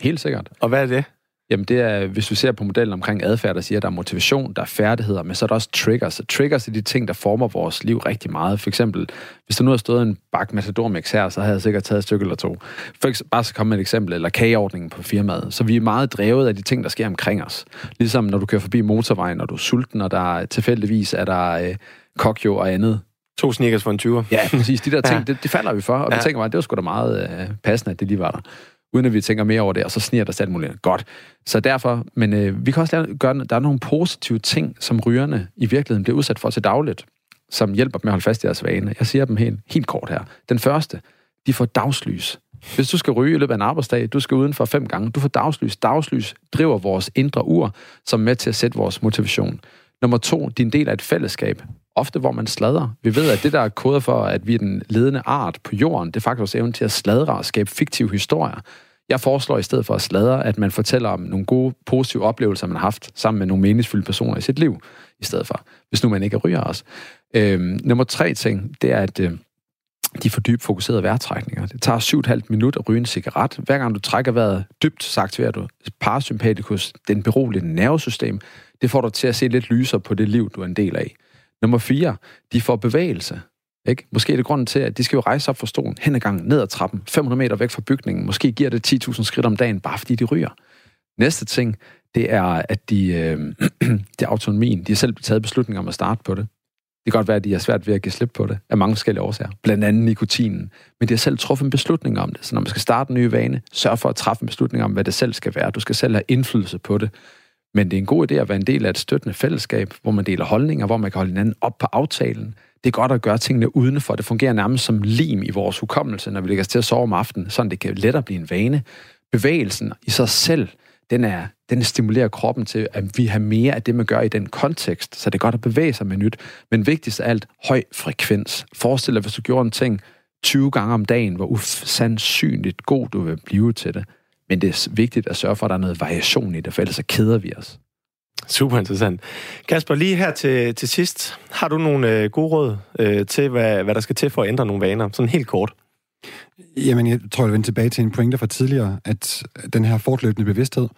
Helt sikkert. Og hvad er det? Jamen det er, hvis vi ser på modellen omkring adfærd, der siger, at der er motivation, der er færdigheder, men så er der også triggers. Triggers er de ting, der former vores liv rigtig meget. For eksempel, hvis der nu har stået en bak Matador-mix her, så havde jeg sikkert taget et stykke eller to. For eksempel, bare så komme med et eksempel, eller kageordningen på firmaet. Så vi er meget drevet af de ting, der sker omkring os. Ligesom når du kører forbi motorvejen, og du er sulten, og der er, tilfældigvis er der øh, kokjo og andet. To sneakers for en 20'er. Ja, præcis. De der ting, ja. det, det falder vi for, og ja. vi tænker bare, det var sgu da meget øh, passende, at det lige var der uden at vi tænker mere over det, og så sniger der sig alt muligt. Godt. Så derfor, men øh, vi kan også lave, gøre, der er nogle positive ting, som rygerne i virkeligheden bliver udsat for til dagligt, som hjælper dem med at holde fast i deres vane. Jeg siger dem helt, helt kort her. Den første, de får dagslys. Hvis du skal ryge i løbet af en arbejdsdag, du skal udenfor fem gange, du får dagslys. Dagslys driver vores indre ur, som er med til at sætte vores motivation. Nummer to, din del af et fællesskab. ofte hvor man sladrer. Vi ved, at det, der er kodet for, at vi er den ledende art på jorden, det er faktisk vores evne til at sladre og skabe fiktive historier. Jeg foreslår i stedet for at sladre, at man fortæller om nogle gode, positive oplevelser, man har haft sammen med nogle meningsfulde personer i sit liv, i stedet for, hvis nu man ikke ryger os. Øhm, nummer tre ting, det er, at øh, de får dybt fokuserede vejrtrækninger. Det tager 7,5 minutter at ryge en cigaret. Hver gang du trækker vejret dybt, så aktiverer du parasympatikus, den beroligende nervesystem. Det får dig til at se lidt lysere på det liv, du er en del af. Nummer 4, de får bevægelse. Ikke? Måske er det grunden til, at de skal jo rejse op fra stolen, hen ad gangen, ned ad trappen, 500 meter væk fra bygningen. Måske giver det 10.000 skridt om dagen, bare fordi de ryger. Næste ting, det er, at de, øh, det er autonomien. De har selv taget beslutninger om at starte på det. Det kan godt være, at de har svært ved at give slip på det, af mange forskellige årsager. Blandt andet nikotinen. Men de har selv truffet en beslutning om det. Så når man skal starte en ny vane, sørg for at træffe en beslutning om, hvad det selv skal være. Du skal selv have indflydelse på det. Men det er en god idé at være en del af et støttende fællesskab, hvor man deler holdninger, hvor man kan holde hinanden op på aftalen. Det er godt at gøre tingene udenfor. Det fungerer nærmest som lim i vores hukommelse, når vi ligger til at sove om aftenen, så det kan lettere blive en vane. Bevægelsen i sig selv den, er, den stimulerer kroppen til, at vi har mere af det, man gør i den kontekst. Så det er godt at bevæge sig med nyt. Men vigtigst af alt, høj frekvens. Forestil dig, hvis du gjorde en ting 20 gange om dagen, hvor usandsynligt god du vil blive til det. Men det er vigtigt at sørge for, at der er noget variation i det, for ellers så keder vi os. Super interessant. Kasper, lige her til, til sidst, har du nogle øh, gode råd øh, til, hvad, hvad der skal til for at ændre nogle vaner? Sådan helt kort. Jamen, jeg tror, jeg vender tilbage til en pointe fra tidligere, at den her fortløbende bevidsthed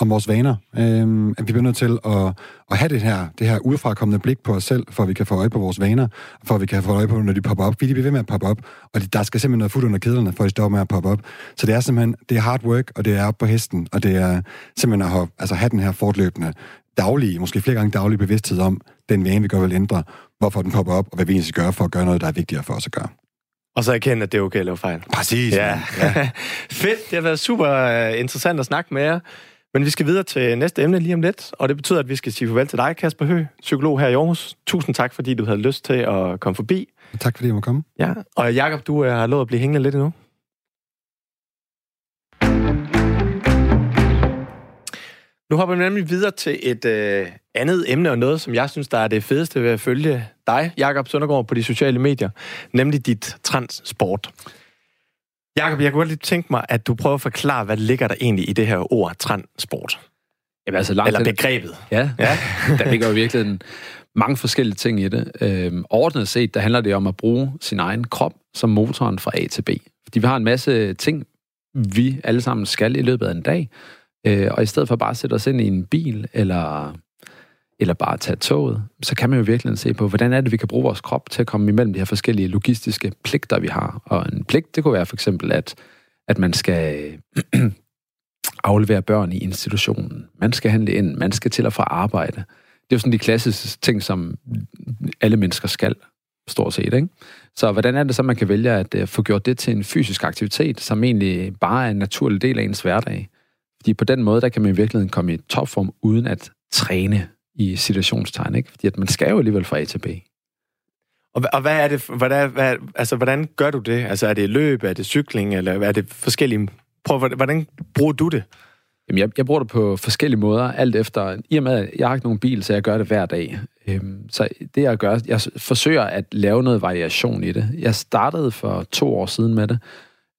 om vores vaner, øh, at vi bliver nødt til at, at have det her, det her udefrakommende blik på os selv, for at vi kan få øje på vores vaner, for at vi kan få øje på, når de popper op. Vi bliver ved med at poppe op, og der skal simpelthen noget fuldt under kedlerne, for at de stopper med at poppe op. Så det er simpelthen, det er hard work, og det er op på hesten, og det er simpelthen at have, altså have den her fortløbende, daglige, måske flere gange daglige bevidsthed om den vane, vi gør vil ændre, hvorfor den popper op, og hvad vi egentlig skal gøre for at gøre noget, der er vigtigere for os at gøre. Og så erkende, at det er okay at lave fejl. Præcis. Ja. ja. Fedt. Det har været super øh, interessant at snakke med jer. Men vi skal videre til næste emne lige om lidt, og det betyder, at vi skal sige farvel til dig, Kasper Hø, psykolog her i Aarhus. Tusind tak, fordi du havde lyst til at komme forbi. Tak, fordi jeg måtte komme. Ja, og Jakob, du har lovet at blive hængende lidt endnu. Nu hopper vi nemlig videre til et øh, andet emne, og noget, som jeg synes, der er det fedeste ved at følge dig, Jakob Søndergaard, på de sociale medier, nemlig dit transsport. Jakob, jeg kunne godt lige tænke mig, at du prøver at forklare, hvad ligger der egentlig i det her ord transport? Jamen, altså langt Eller begrebet. Ja, ja. der ligger jo virkelig mange forskellige ting i det. Øhm, overordnet set, der handler det om at bruge sin egen krop som motoren fra A til B. Fordi vi har en masse ting, vi alle sammen skal i løbet af en dag, øh, og i stedet for bare at sætte os ind i en bil, eller eller bare tage toget, så kan man jo virkelig se på, hvordan er det, vi kan bruge vores krop til at komme imellem de her forskellige logistiske pligter, vi har. Og en pligt, det kunne være for eksempel, at, at man skal aflevere børn i institutionen. Man skal handle ind, man skal til og fra arbejde. Det er jo sådan de klassiske ting, som alle mennesker skal, stort set. Ikke? Så hvordan er det så, man kan vælge at øh, få gjort det til en fysisk aktivitet, som egentlig bare er en naturlig del af ens hverdag? Fordi på den måde, der kan man i virkeligheden komme i topform uden at træne i situationstegn, ikke? Fordi at man skal jo alligevel fra A til B. Og, og hvad er det, hvordan, hvad, altså, hvordan gør du det? Altså, er det løb, er det cykling, eller er det forskellige... Prøv, hvordan bruger du det? Jamen, jeg, jeg bruger det på forskellige måder, alt efter... I og med, at jeg har ikke nogen bil, så jeg gør det hver dag. Øhm, så det, jeg gør... Jeg forsøger at lave noget variation i det. Jeg startede for to år siden med det.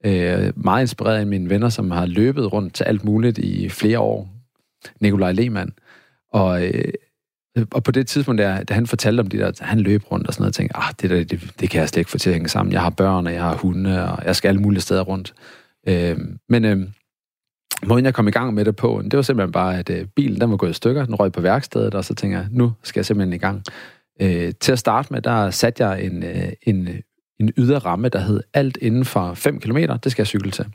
Øh, meget inspireret af mine venner, som har løbet rundt til alt muligt i flere år. Nikolaj Lehmann. Og øh, og på det tidspunkt, der, da han fortalte om det der, han løb rundt og sådan noget, tænkte ah, det, der, det, det kan jeg slet ikke få til at hænge sammen. Jeg har børn, og jeg har hunde, og jeg skal alle mulige steder rundt. Øh, men øh, måden, jeg kom i gang med det på, det var simpelthen bare, at øh, bilen den var gået i stykker, den røg på værkstedet, og så tænker jeg, nu skal jeg simpelthen i gang. Øh, til at starte med, der satte jeg en, øh, en, en ydre ramme, der hed alt inden for 5 km, det skal jeg cykle til.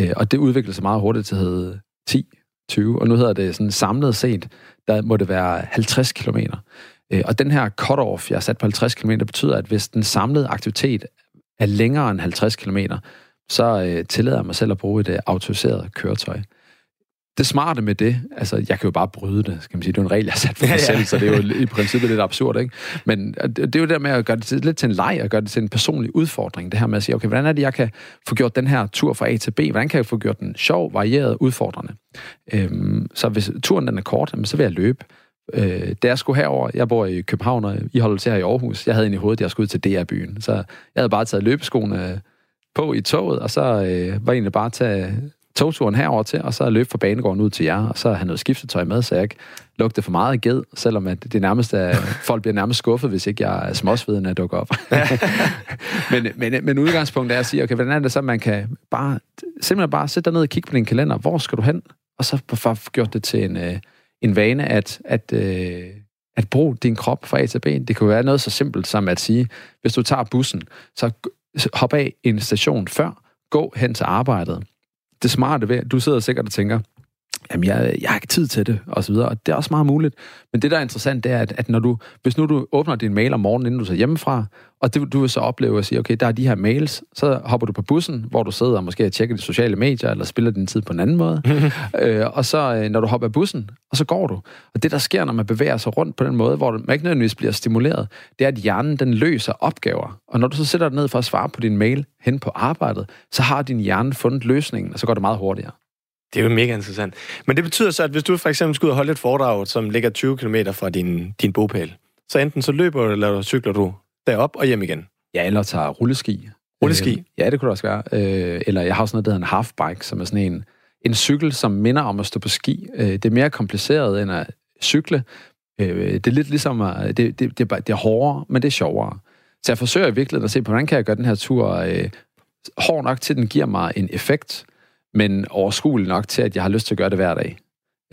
Øh, og det udviklede sig meget hurtigt til at hedde 10, 20, og nu hedder det sådan samlet set, der må det være 50 km. Øh, og den her cut-off, jeg har sat på 50 km, betyder, at hvis den samlede aktivitet er længere end 50 km, så øh, tillader jeg mig selv at bruge et øh, autoriseret køretøj. Det smarte med det, altså jeg kan jo bare bryde det, skal man sige. Det er en regel, jeg har sat for mig selv, så det er jo i princippet lidt absurd, ikke? Men det er jo der med at gøre det til, lidt til en leg, og gøre det til en personlig udfordring. Det her med at sige, okay, hvordan er det, jeg kan få gjort den her tur fra A til B? Hvordan kan jeg få gjort den sjov, varieret, udfordrende? Øhm, så hvis turen den er kort, så vil jeg løbe. Øh, da jeg skulle herover, jeg bor i København, og I holder til her i Aarhus. Jeg havde egentlig i hovedet, at jeg skulle ud til DR-byen. Så jeg havde bare taget løbeskoene på i toget, og så øh, var egentlig bare tage togturen herover til, og så løb fra banegården ud til jer, og så have noget skiftetøj med, så jeg ikke lugter for meget ged, selvom at det nærmest er, folk bliver nærmest skuffet, hvis ikke jeg er småsveden, at dukke op. men, men, men udgangspunktet er at sige, okay, hvordan er det så, man kan bare, simpelthen bare sætte dig ned og kigge på din kalender, hvor skal du hen? Og så få gjort det til en, øh, en vane at, at, øh, at bruge din krop fra A til B. Det kan være noget så simpelt som at sige, hvis du tager bussen, så hop af en station før, gå hen til arbejdet. Det smarte ved, du sidder sikkert og tænker, jamen jeg, jeg har ikke tid til det, og så videre. Og det er også meget muligt. Men det, der er interessant, det er, at, at når du, hvis nu du åbner din mail om morgenen, inden du tager hjemmefra, og det, du vil så opleve at sige, okay, der er de her mails, så hopper du på bussen, hvor du sidder og måske tjekker de sociale medier, eller spiller din tid på en anden måde. øh, og så, øh, når du hopper af bussen, og så går du. Og det, der sker, når man bevæger sig rundt på den måde, hvor man ikke nødvendigvis bliver stimuleret, det er, at hjernen, den løser opgaver. Og når du så sætter dig ned for at svare på din mail hen på arbejdet, så har din hjerne fundet løsningen, og så går det meget hurtigere. Det er jo mega interessant. Men det betyder så, at hvis du for eksempel skal ud og holde et foredrag, som ligger 20 km fra din, din bopæl, så enten så løber du, eller cykler du derop og hjem igen. Ja, eller tager rulleski. Rulleski? Øh, ja, det kunne det også være. Øh, eller jeg har sådan noget, der hedder en halfbike, som er sådan en, en cykel, som minder om at stå på ski. Øh, det er mere kompliceret end at cykle. Øh, det er lidt ligesom, at det, det, det, det er hårdere, men det er sjovere. Så jeg forsøger virkelig at se på, hvordan kan jeg gøre den her tur øh, hård nok til, at den giver mig en effekt, men overskuelig nok til, at jeg har lyst til at gøre det hver dag.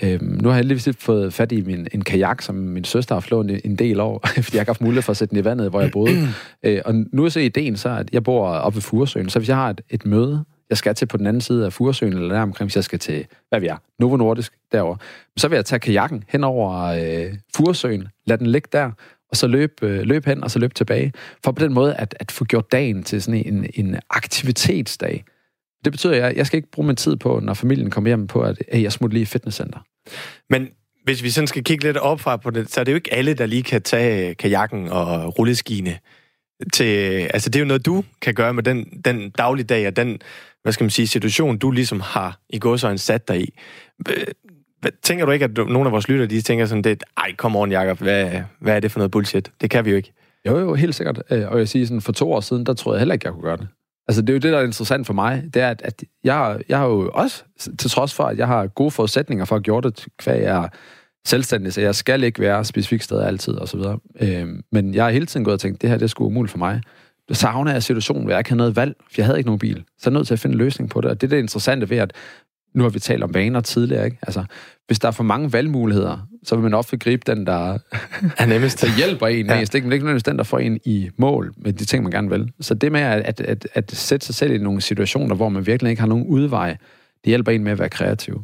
Øhm, nu har jeg heldigvis fået fat i min, en kajak, som min søster har flået en del år, fordi jeg har haft mulighed for at sætte den i vandet, hvor jeg boede. øh, og nu er så ideen så, at jeg bor oppe ved Furesøen, så hvis jeg har et, et møde, jeg skal til på den anden side af Furesøen, eller der omkring, hvis jeg skal til, hvad vi er, Novo Nordisk derovre, så vil jeg tage kajakken hen over øh, Furesøen, lad den ligge der, og så løb, øh, løb hen, og så løb tilbage, for på den måde at, at få gjort dagen til sådan en, en aktivitetsdag. Det betyder, at jeg, jeg skal ikke bruge min tid på, når familien kommer hjem på, at hey, jeg smutter lige i fitnesscenter. Men hvis vi sådan skal kigge lidt opfra på det, så er det jo ikke alle, der lige kan tage kajakken og rulleskiene til... Altså, det er jo noget, du kan gøre med den, den dagligdag og den, hvad skal man sige, situation, du ligesom har i gåsøjne sat dig i. Tænker du ikke, at nogle af vores lytter, de tænker sådan, det, ej, kom on, Jacob, hvad, hvad er det for noget bullshit? Det kan vi jo ikke. Jo, jo, helt sikkert. Øh, og jeg siger sådan, for to år siden, der troede jeg heller ikke, jeg kunne gøre det. Altså, det er jo det, der er interessant for mig, det er, at, at jeg, jeg har jo også, til trods for, at jeg har gode forudsætninger for at gøre det, hvad jeg er selvstændig, så jeg skal ikke være specifikt sted altid, og så videre. Øh, men jeg har hele tiden gået og tænkt, det her, det er sgu umuligt for mig. Så savner jeg situationen, hvor jeg ikke havde noget valg, for jeg havde ikke nogen bil. Så jeg er nødt til at finde en løsning på det, og det er det interessante ved, at nu har vi talt om vaner tidligere, ikke? Altså, hvis der er for mange valgmuligheder, så vil man ofte gribe den, der er nemmest. der hjælper en ja. mest. Ikke? Men det er ikke nødvendigvis den, der får en i mål med de ting, man gerne vil. Så det med at, at, at, at sætte sig selv i nogle situationer, hvor man virkelig ikke har nogen udvej, det hjælper en med at være kreativ.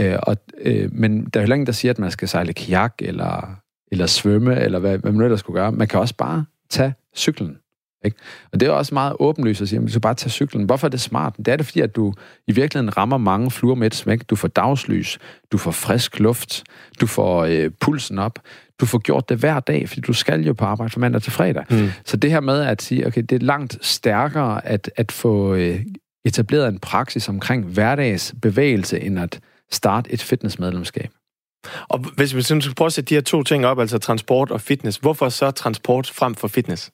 Øh, og, øh, men der er heller ingen, der siger, at man skal sejle kajak, eller, eller svømme, eller hvad, hvad man nu der skulle gøre. Man kan også bare tage cyklen. Ikke? Og det er også meget åbenlyst at sige, at du skal bare tage cyklen. Hvorfor er det smart? Det er det, fordi at du i virkeligheden rammer mange fluer med et smæk. Du får dagslys, du får frisk luft, du får øh, pulsen op. Du får gjort det hver dag, fordi du skal jo på arbejde fra mandag til fredag. Mm. Så det her med at sige, okay, det er langt stærkere at, at få øh, etableret en praksis omkring hverdags bevægelse, end at starte et fitnessmedlemskab. Og hvis vi skal prøve at sætte de her to ting op, altså transport og fitness, hvorfor så transport frem for fitness?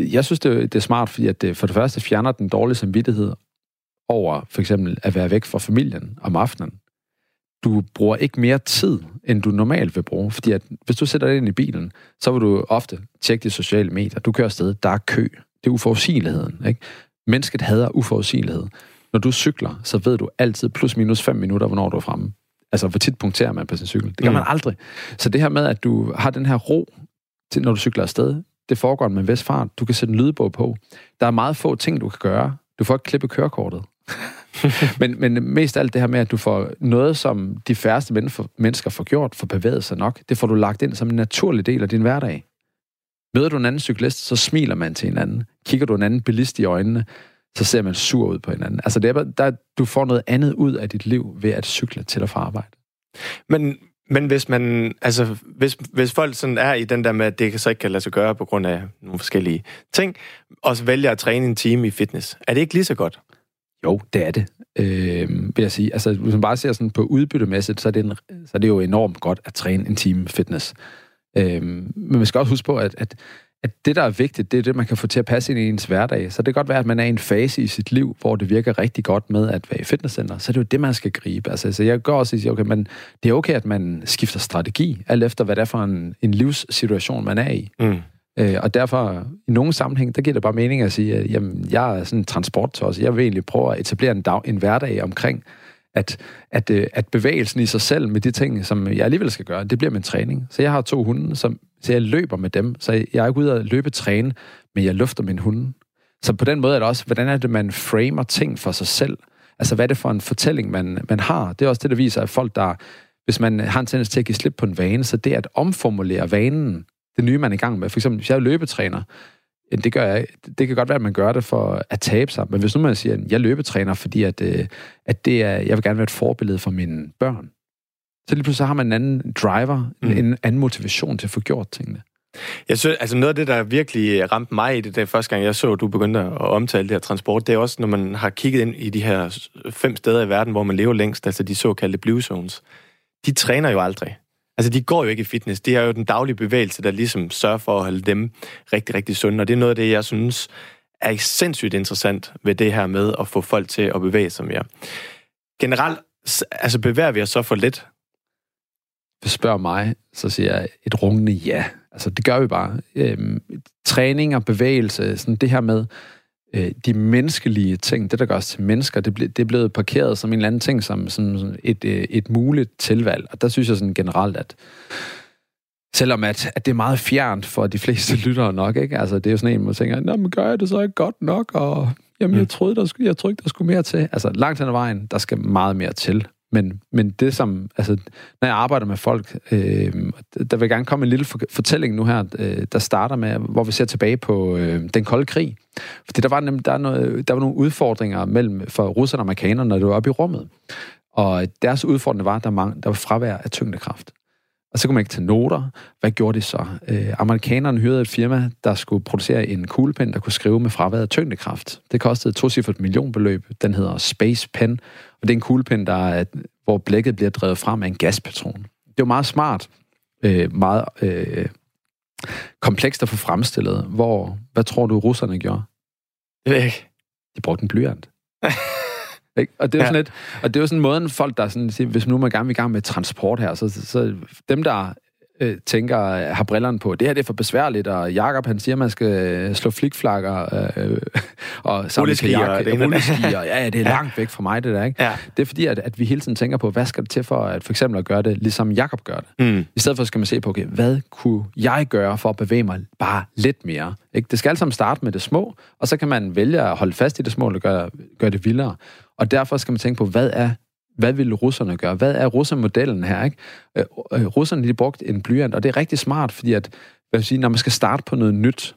Jeg synes, det, det er smart, fordi at det for det første fjerner den dårlige samvittighed over for eksempel at være væk fra familien om aftenen. Du bruger ikke mere tid, end du normalt vil bruge. Fordi at hvis du sætter dig ind i bilen, så vil du ofte tjekke de sociale medier. Du kører afsted, der er kø. Det er uforudsigeligheden. Ikke? Mennesket hader uforudsigelighed. Når du cykler, så ved du altid plus minus 5 minutter, hvornår du er fremme. Altså, hvor tit punkterer man på sin cykel? Det kan mm. man aldrig. Så det her med, at du har den her ro, til, når du cykler afsted, det foregår med en fart. Du kan sætte en lydbog på. Der er meget få ting, du kan gøre. Du får ikke klippe kørekortet. men, men mest alt det her med, at du får noget, som de færreste mennesker får gjort, får bevæget sig nok, det får du lagt ind som en naturlig del af din hverdag. Møder du en anden cyklist, så smiler man til hinanden. Kigger du en anden bilist i øjnene, så ser man sur ud på hinanden. Altså, det er, der, du får noget andet ud af dit liv ved at cykle til og fra arbejde. Men men hvis man, altså, hvis, hvis folk sådan er i den der med, at det så ikke kan lade sig gøre på grund af nogle forskellige ting, og så vælger at træne en time i fitness, er det ikke lige så godt? Jo, det er det, øh, vil jeg sige. Altså, hvis man bare ser sådan på udbyttemæssigt, så er det, en, så er det jo enormt godt at træne en time fitness. Øh, men man skal også huske på, at, at, at det, der er vigtigt, det er det, man kan få til at passe ind i ens hverdag. Så det kan godt være, at man er i en fase i sit liv, hvor det virker rigtig godt med at være i fitnesscenter. Så det er jo det, man skal gribe. Altså, så jeg går også og siger, okay, men det er okay, at man skifter strategi, alt efter, hvad det er for en, en livssituation, man er i. Mm. Øh, og derfor, i nogle sammenhæng, der giver det bare mening at sige, at jamen, jeg er sådan en transporttos. Jeg vil egentlig prøve at etablere en, dag, en hverdag omkring, at, at, øh, at bevægelsen i sig selv med de ting, som jeg alligevel skal gøre, det bliver min træning. Så jeg har to hunde, som, så jeg løber med dem. Så jeg er ikke ude at løbe træne, men jeg lufter min hunde. Så på den måde er det også, hvordan er det, man framer ting for sig selv? Altså, hvad er det for en fortælling, man, man har? Det er også det, der viser, at folk, der, hvis man har en tendens til at give slip på en vane, så det at omformulere vanen, det nye, man er i gang med. For eksempel, hvis jeg er løbetræner, det, gør jeg, det kan godt være, at man gør det for at tabe sig, men hvis nu man siger, at jeg løbetræner, fordi at, øh, at det er, jeg vil gerne være et forbillede for mine børn, så lige pludselig har man en anden driver, mm. en anden motivation til at få gjort tingene. Jeg synes, altså noget af det, der virkelig ramte mig i det, det første gang, jeg så, at du begyndte at omtale det her transport, det er også, når man har kigget ind i de her fem steder i verden, hvor man lever længst, altså de såkaldte blue zones. De træner jo aldrig. Altså, de går jo ikke i fitness. Det er jo den daglige bevægelse, der ligesom sørger for at holde dem rigtig, rigtig sunde. Og det er noget af det, jeg synes er sindssygt interessant ved det her med at få folk til at bevæge sig mere. Generelt, altså bevæger vi os så for lidt? Hvis spørger mig, så siger jeg et rungende ja. Altså, det gør vi bare. Øhm, træning og bevægelse, sådan det her med, øh, de menneskelige ting, det der gør os til mennesker, det, ble, det er blevet parkeret som en eller anden ting, som, som et, øh, et muligt tilvalg. Og der synes jeg sådan generelt, at selvom at, at det er meget fjernt for de fleste lyttere nok, ikke? Altså, det er jo sådan en, man tænker, Nå, men gør jeg det så ikke godt nok? Og jamen, jeg mm. troede, der skulle, jeg troede ikke, der skulle mere til. Altså, langt hen ad vejen, der skal meget mere til. Men, men det som, altså, når jeg arbejder med folk, øh, der vil gerne komme en lille fortælling nu her, øh, der starter med, hvor vi ser tilbage på øh, den kolde krig. Fordi der var, nemlig, der, noget, der var nogle udfordringer mellem for russerne og amerikanerne, når det var oppe i rummet. Og deres udfordring var, at der, der var fravær af tyngdekraft. Og så kunne man ikke tage noter. Hvad gjorde de så? Øh, amerikanerne hyrede et firma, der skulle producere en kuglepen, der kunne skrive med fraværet af tyngdekraft. Det kostede et tocifret millionbeløb. Den hedder Space Pen. Og det er en kuglepen, der er, hvor blækket bliver drevet frem af en gaspatron. Det var meget smart. Øh, meget øh, komplekst at få fremstillet. Hvor, hvad tror du, russerne gjorde? Det ved ikke. De brugte en blyant. Ikke? Og det er jo ja. sådan lidt, og det er jo sådan måden folk, der sådan, siger, hvis nu man gerne vil i gang med transport her, så, så dem, der øh, tænker, har brillerne på, det her det er for besværligt, og Jakob han siger, man skal øh, slå flikflakker øh, og samle kajak, rulleskier, ja, ja, det er langt væk fra mig, det der, ikke? Ja. Det er fordi, at, at vi hele tiden tænker på, hvad skal det til for at for eksempel at gøre det, ligesom Jakob gør det. Mm. I stedet for skal man se på, okay, hvad kunne jeg gøre for at bevæge mig bare lidt mere? Ikke? Det skal alt sammen starte med det små, og så kan man vælge at holde fast i det små, eller gøre, gøre det vildere. Og derfor skal man tænke på, hvad er hvad ville russerne gøre? Hvad er russermodellen her? Ikke? Øh, øh, russerne de brugte en blyant, og det er rigtig smart, fordi at, hvad vil sige, når man skal starte på noget nyt,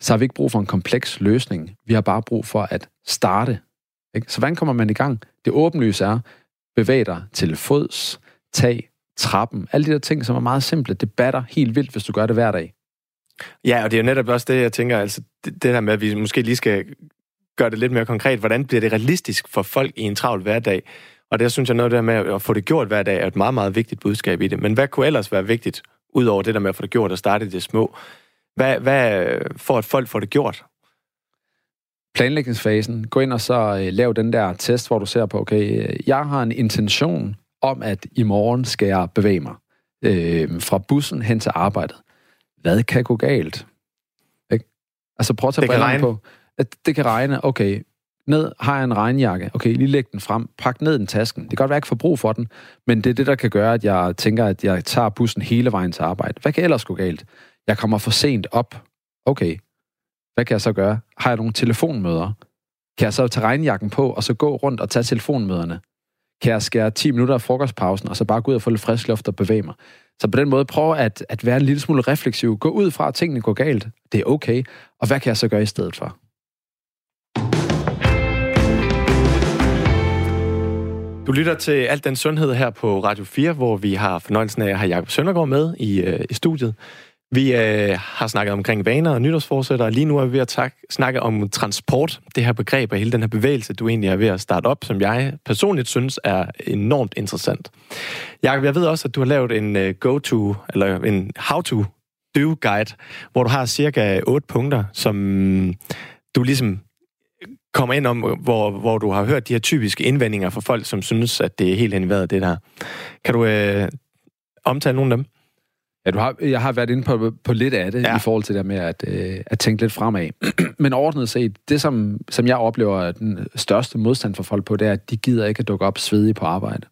så har vi ikke brug for en kompleks løsning. Vi har bare brug for at starte. Ikke? Så hvordan kommer man i gang? Det åbenlyse er, bevæg dig til fods, tag trappen, alle de der ting, som er meget simple. Det batter helt vildt, hvis du gør det hver dag. Ja, og det er jo netop også det, jeg tænker, altså det, det der med, at vi måske lige skal gøre det lidt mere konkret. Hvordan bliver det realistisk for folk i en travl hverdag? Og det synes jeg noget der med at få det gjort hver dag er et meget, meget vigtigt budskab i det. Men hvad kunne ellers være vigtigt, udover det der med at få det gjort og starte i det små? Hvad, hvad for at folk får det gjort? Planlægningsfasen. Gå ind og så øh, lav den der test, hvor du ser på, okay, jeg har en intention om, at i morgen skal jeg bevæge mig øh, fra bussen hen til arbejdet. Hvad kan gå galt? Ikke? Altså prøv at tage på at det kan regne, okay, ned har jeg en regnjakke, okay, lige læg den frem, pak ned den tasken. Det kan godt være, at jeg ikke får brug for den, men det er det, der kan gøre, at jeg tænker, at jeg tager bussen hele vejen til arbejde. Hvad kan ellers gå galt? Jeg kommer for sent op. Okay, hvad kan jeg så gøre? Har jeg nogle telefonmøder? Kan jeg så tage regnjakken på, og så gå rundt og tage telefonmøderne? Kan jeg skære 10 minutter af frokostpausen, og så bare gå ud og få lidt frisk luft og bevæge mig? Så på den måde prøve at, at være en lille smule refleksiv. Gå ud fra, at tingene går galt. Det er okay. Og hvad kan jeg så gøre i stedet for? Du lytter til Alt den Sundhed her på Radio 4, hvor vi har fornøjelsen af at have Jacob Søndergaard med i, øh, i studiet. Vi øh, har snakket omkring vaner og nytårsforsætter, og lige nu er vi ved at tak, snakke om transport, det her begreb og hele den her bevægelse, du egentlig er ved at starte op, som jeg personligt synes er enormt interessant. Jakob, jeg ved også, at du har lavet en øh, go-to, eller en how-to-do-guide, hvor du har cirka otte punkter, som du ligesom kommer ind om, hvor, hvor du har hørt de her typiske indvendinger fra folk, som synes, at det er helt hen i vejret, det der. Kan du øh, omtale nogle af dem? Ja, du har, jeg har været inde på, på lidt af det, ja. i forhold til det med at, øh, at tænke lidt fremad. Men overordnet set, det som, som jeg oplever er den største modstand for folk på, det er, at de gider ikke at dukke op svedige på arbejde.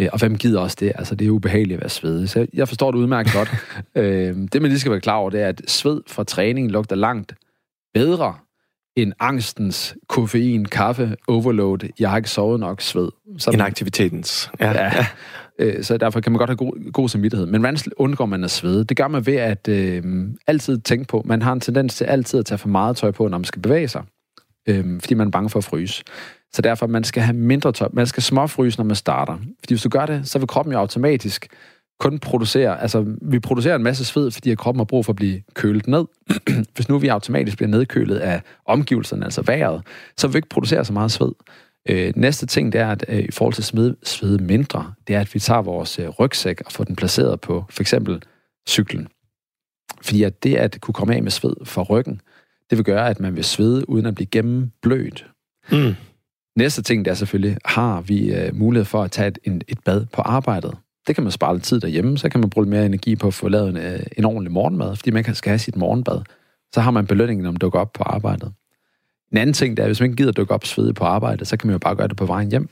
Øh, og hvem gider også det? Altså, det er ubehageligt at være svedig. Så jeg forstår det udmærket godt. øh, det, man lige skal være klar over, det er, at sved fra træning lugter langt bedre end angstens koffein, kaffe, overload. Jeg har ikke sovet nok sved. Som, aktivitetens. Ja. ja. Øh, så derfor kan man godt have god, god samvittighed. Men hvordan undgår man at svede? Det gør man ved at øh, altid tænke på, man har en tendens til altid at tage for meget tøj på, når man skal bevæge sig. Øh, fordi man er bange for at fryse. Så derfor, man skal have mindre tøj. Man skal småfryse, når man starter. Fordi hvis du gør det, så vil kroppen jo automatisk kun producere, altså vi producerer en masse sved, fordi kroppen har brug for at blive kølet ned. Hvis nu vi automatisk bliver nedkølet af omgivelserne, altså vejret, så vil vi ikke producere så meget sved. Øh, næste ting, det er, at øh, i forhold til sved, sved mindre, det er, at vi tager vores øh, rygsæk og får den placeret på for eksempel cyklen. Fordi at det at kunne komme af med sved fra ryggen, det vil gøre, at man vil svede uden at blive gennemblødt. Mm. Næste ting, det er selvfølgelig, har vi øh, mulighed for at tage et, en, et bad på arbejdet? Det kan man spare lidt tid derhjemme, så kan man bruge mere energi på at få lavet en, øh, en ordentlig morgenmad, fordi man kan skal have sit morgenbad. Så har man belønningen, om man dukker op på arbejdet. En anden ting, det er, hvis man ikke gider dukke op svedig på arbejde, så kan man jo bare gøre det på vejen hjem.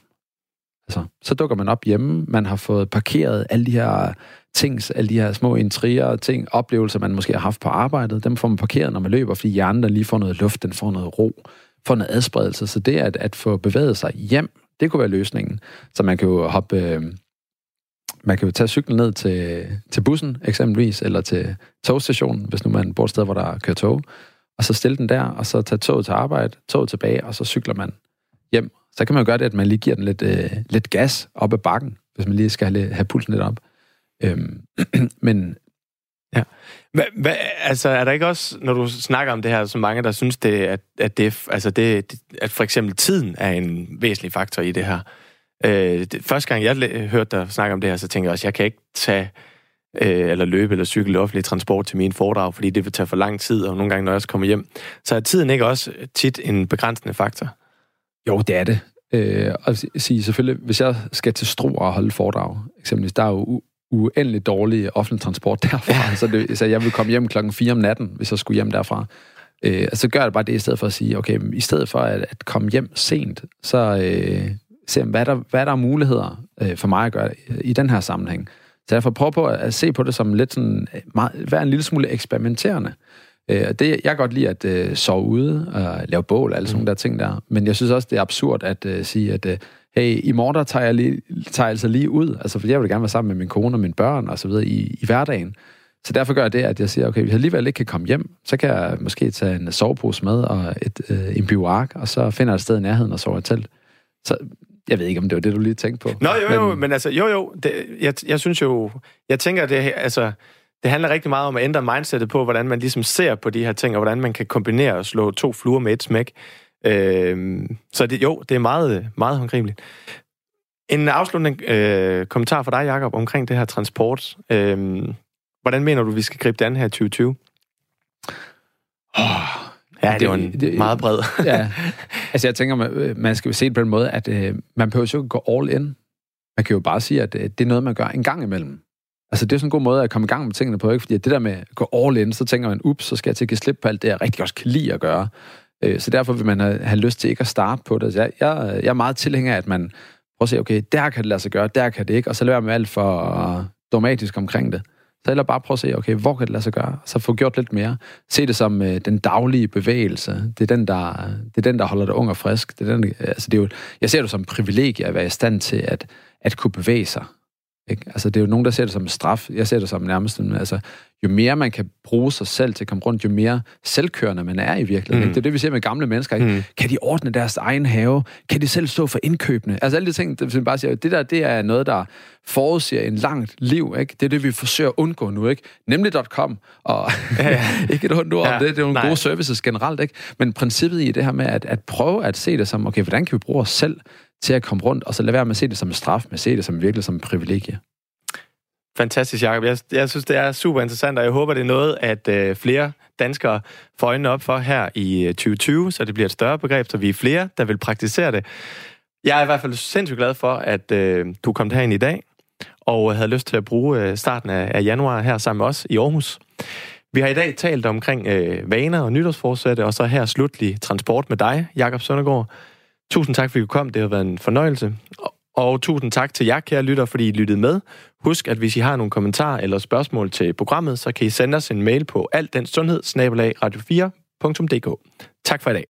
Altså, så dukker man op hjemme, man har fået parkeret alle de her ting, alle de her små intriger, ting, oplevelser, man måske har haft på arbejdet, dem får man parkeret, når man løber, fordi hjernen der lige får noget luft, den får noget ro, får noget adspredelse. Så det at, at få bevæget sig hjem, det kunne være løsningen. Så man kan jo hoppe, øh, man kan jo tage cyklen ned til, til bussen eksempelvis, eller til togstationen, hvis nu man bor et sted, hvor der kører tog, og så stille den der, og så tage toget til arbejde, toget tilbage, og så cykler man hjem. Så kan man jo gøre det, at man lige giver den lidt, øh, lidt gas op ad bakken, hvis man lige skal have, have pulsen lidt op. Øhm, men Ja. Hva, hva, altså, er der ikke også, når du snakker om det her, så mange, der synes, det, at, at, det, altså det, at for eksempel tiden er en væsentlig faktor i det her? Øh, det, første gang, jeg hørte dig snakke om det her, så tænkte jeg også, jeg kan ikke tage øh, eller løbe eller cykle offentlig transport til min foredrag, fordi det vil tage for lang tid, og nogle gange, når jeg også kommer hjem. Så er tiden ikke også tit en begrænsende faktor? Jo, det er det. Øh, og sige selvfølgelig, hvis jeg skal til Stro og holde foredrag, eksempelvis, der er jo uendelig dårlig offentlig transport derfra, ja. så, det, så jeg vil komme hjem klokken 4 om natten, hvis jeg skulle hjem derfra. Øh, så gør jeg bare det i stedet for at sige, okay, i stedet for at, at komme hjem sent, så øh, se, hvad der, hvad der er muligheder øh, for mig at gøre i den her sammenhæng. Så jeg får prøve på at se på det som lidt sådan, meget, være en lille smule eksperimenterende. Øh, det, jeg kan godt lide at øh, sove ude og lave bål og alle sådan nogle der ting der. Men jeg synes også, det er absurd at uh, sige, at uh, hey, i morgen der tager jeg, lige, tager jeg altså lige ud. Altså, for jeg vil gerne være sammen med min kone og mine børn og så videre i, i hverdagen. Så derfor gør jeg det, at jeg siger, okay, hvis jeg alligevel ikke kan komme hjem, så kan jeg måske tage en sovepose med og et, øh, en bivark, og så finder jeg et sted i nærheden og sover i telt. Så jeg ved ikke, om det var det, du lige tænkte på. Nå, jo, jo, men, men altså, jo, jo, det, jeg, jeg synes jo, jeg tænker, det, altså, det handler rigtig meget om at ændre mindsetet på, hvordan man ligesom ser på de her ting, og hvordan man kan kombinere og slå to fluer med et smæk. Øh, så det, jo, det er meget, meget håndgribeligt. En afsluttende øh, kommentar fra dig, Jacob, omkring det her transport. Øh, hvordan mener du, vi skal gribe det an her i 2020? Oh, Ja, det, det var en det, meget bred. ja. Altså, jeg tænker, man, man skal jo se det på den måde, at øh, man behøver jo ikke gå all in. Man kan jo bare sige, at øh, det er noget, man gør en gang imellem. Altså, det er sådan en god måde at komme i gang med tingene på, ikke? Fordi det der med at gå all in, så tænker man, ups, så skal jeg til at give slip på alt det, jeg rigtig også kan lide at gøre. Øh, så derfor vil man have, have lyst til ikke at starte på det. Så jeg, jeg, jeg er meget tilhænger af, at man prøver at se, okay, der kan det lade sig gøre, der kan det ikke, og så lader med alt for dogmatisk omkring det. Så eller bare prøve at se, okay, hvor kan det lade sig gøre? Så få gjort lidt mere. Se det som øh, den daglige bevægelse. Det er den, der, det er den, der holder dig ung og frisk. Det er den, øh, altså det er jo, jeg ser det som privilegie at være i stand til at, at kunne bevæge sig. Ikke? Altså, det er jo nogen, der ser det som en straf. Jeg ser det som nærmest, altså, jo mere man kan bruge sig selv til at komme rundt, jo mere selvkørende man er i virkeligheden. Mm. Ikke? Det er det, vi ser med gamle mennesker. Ikke? Mm. Kan de ordne deres egen have? Kan de selv stå for indkøbene? Altså alle de ting, det, bare siger, det der, det er noget, der forudsiger en langt liv. Ikke? Det er det, vi forsøger at undgå nu. Ikke? Nemlig.com, og ja, ja. ikke et ondt ord ja, om det, det er nogle nej. gode services generelt. Ikke? Men princippet i det her med at, at prøve at se det som, okay, hvordan kan vi bruge os selv til at komme rundt, og så lade være med at se det som en straf, men se det som virkelig som en privilegie. Fantastisk, Jacob. Jeg, jeg synes, det er super interessant, og jeg håber, det er noget, at øh, flere danskere får øjnene op for her i øh, 2020, så det bliver et større begreb, så vi er flere, der vil praktisere det. Jeg er i hvert fald sindssygt glad for, at øh, du kom herind i dag, og havde lyst til at bruge øh, starten af, af januar her sammen med os i Aarhus. Vi har i dag talt omkring øh, vaner og nytårsforsætte, og så her slutlig transport med dig, Jakob Søndergaard. Tusind tak, fordi du kom. Det har været en fornøjelse. Og tusind tak til jer, kære lytter, fordi I lyttede med. Husk, at hvis I har nogle kommentarer eller spørgsmål til programmet, så kan I sende os en mail på altdensundhed radio4.dk. Tak for i dag.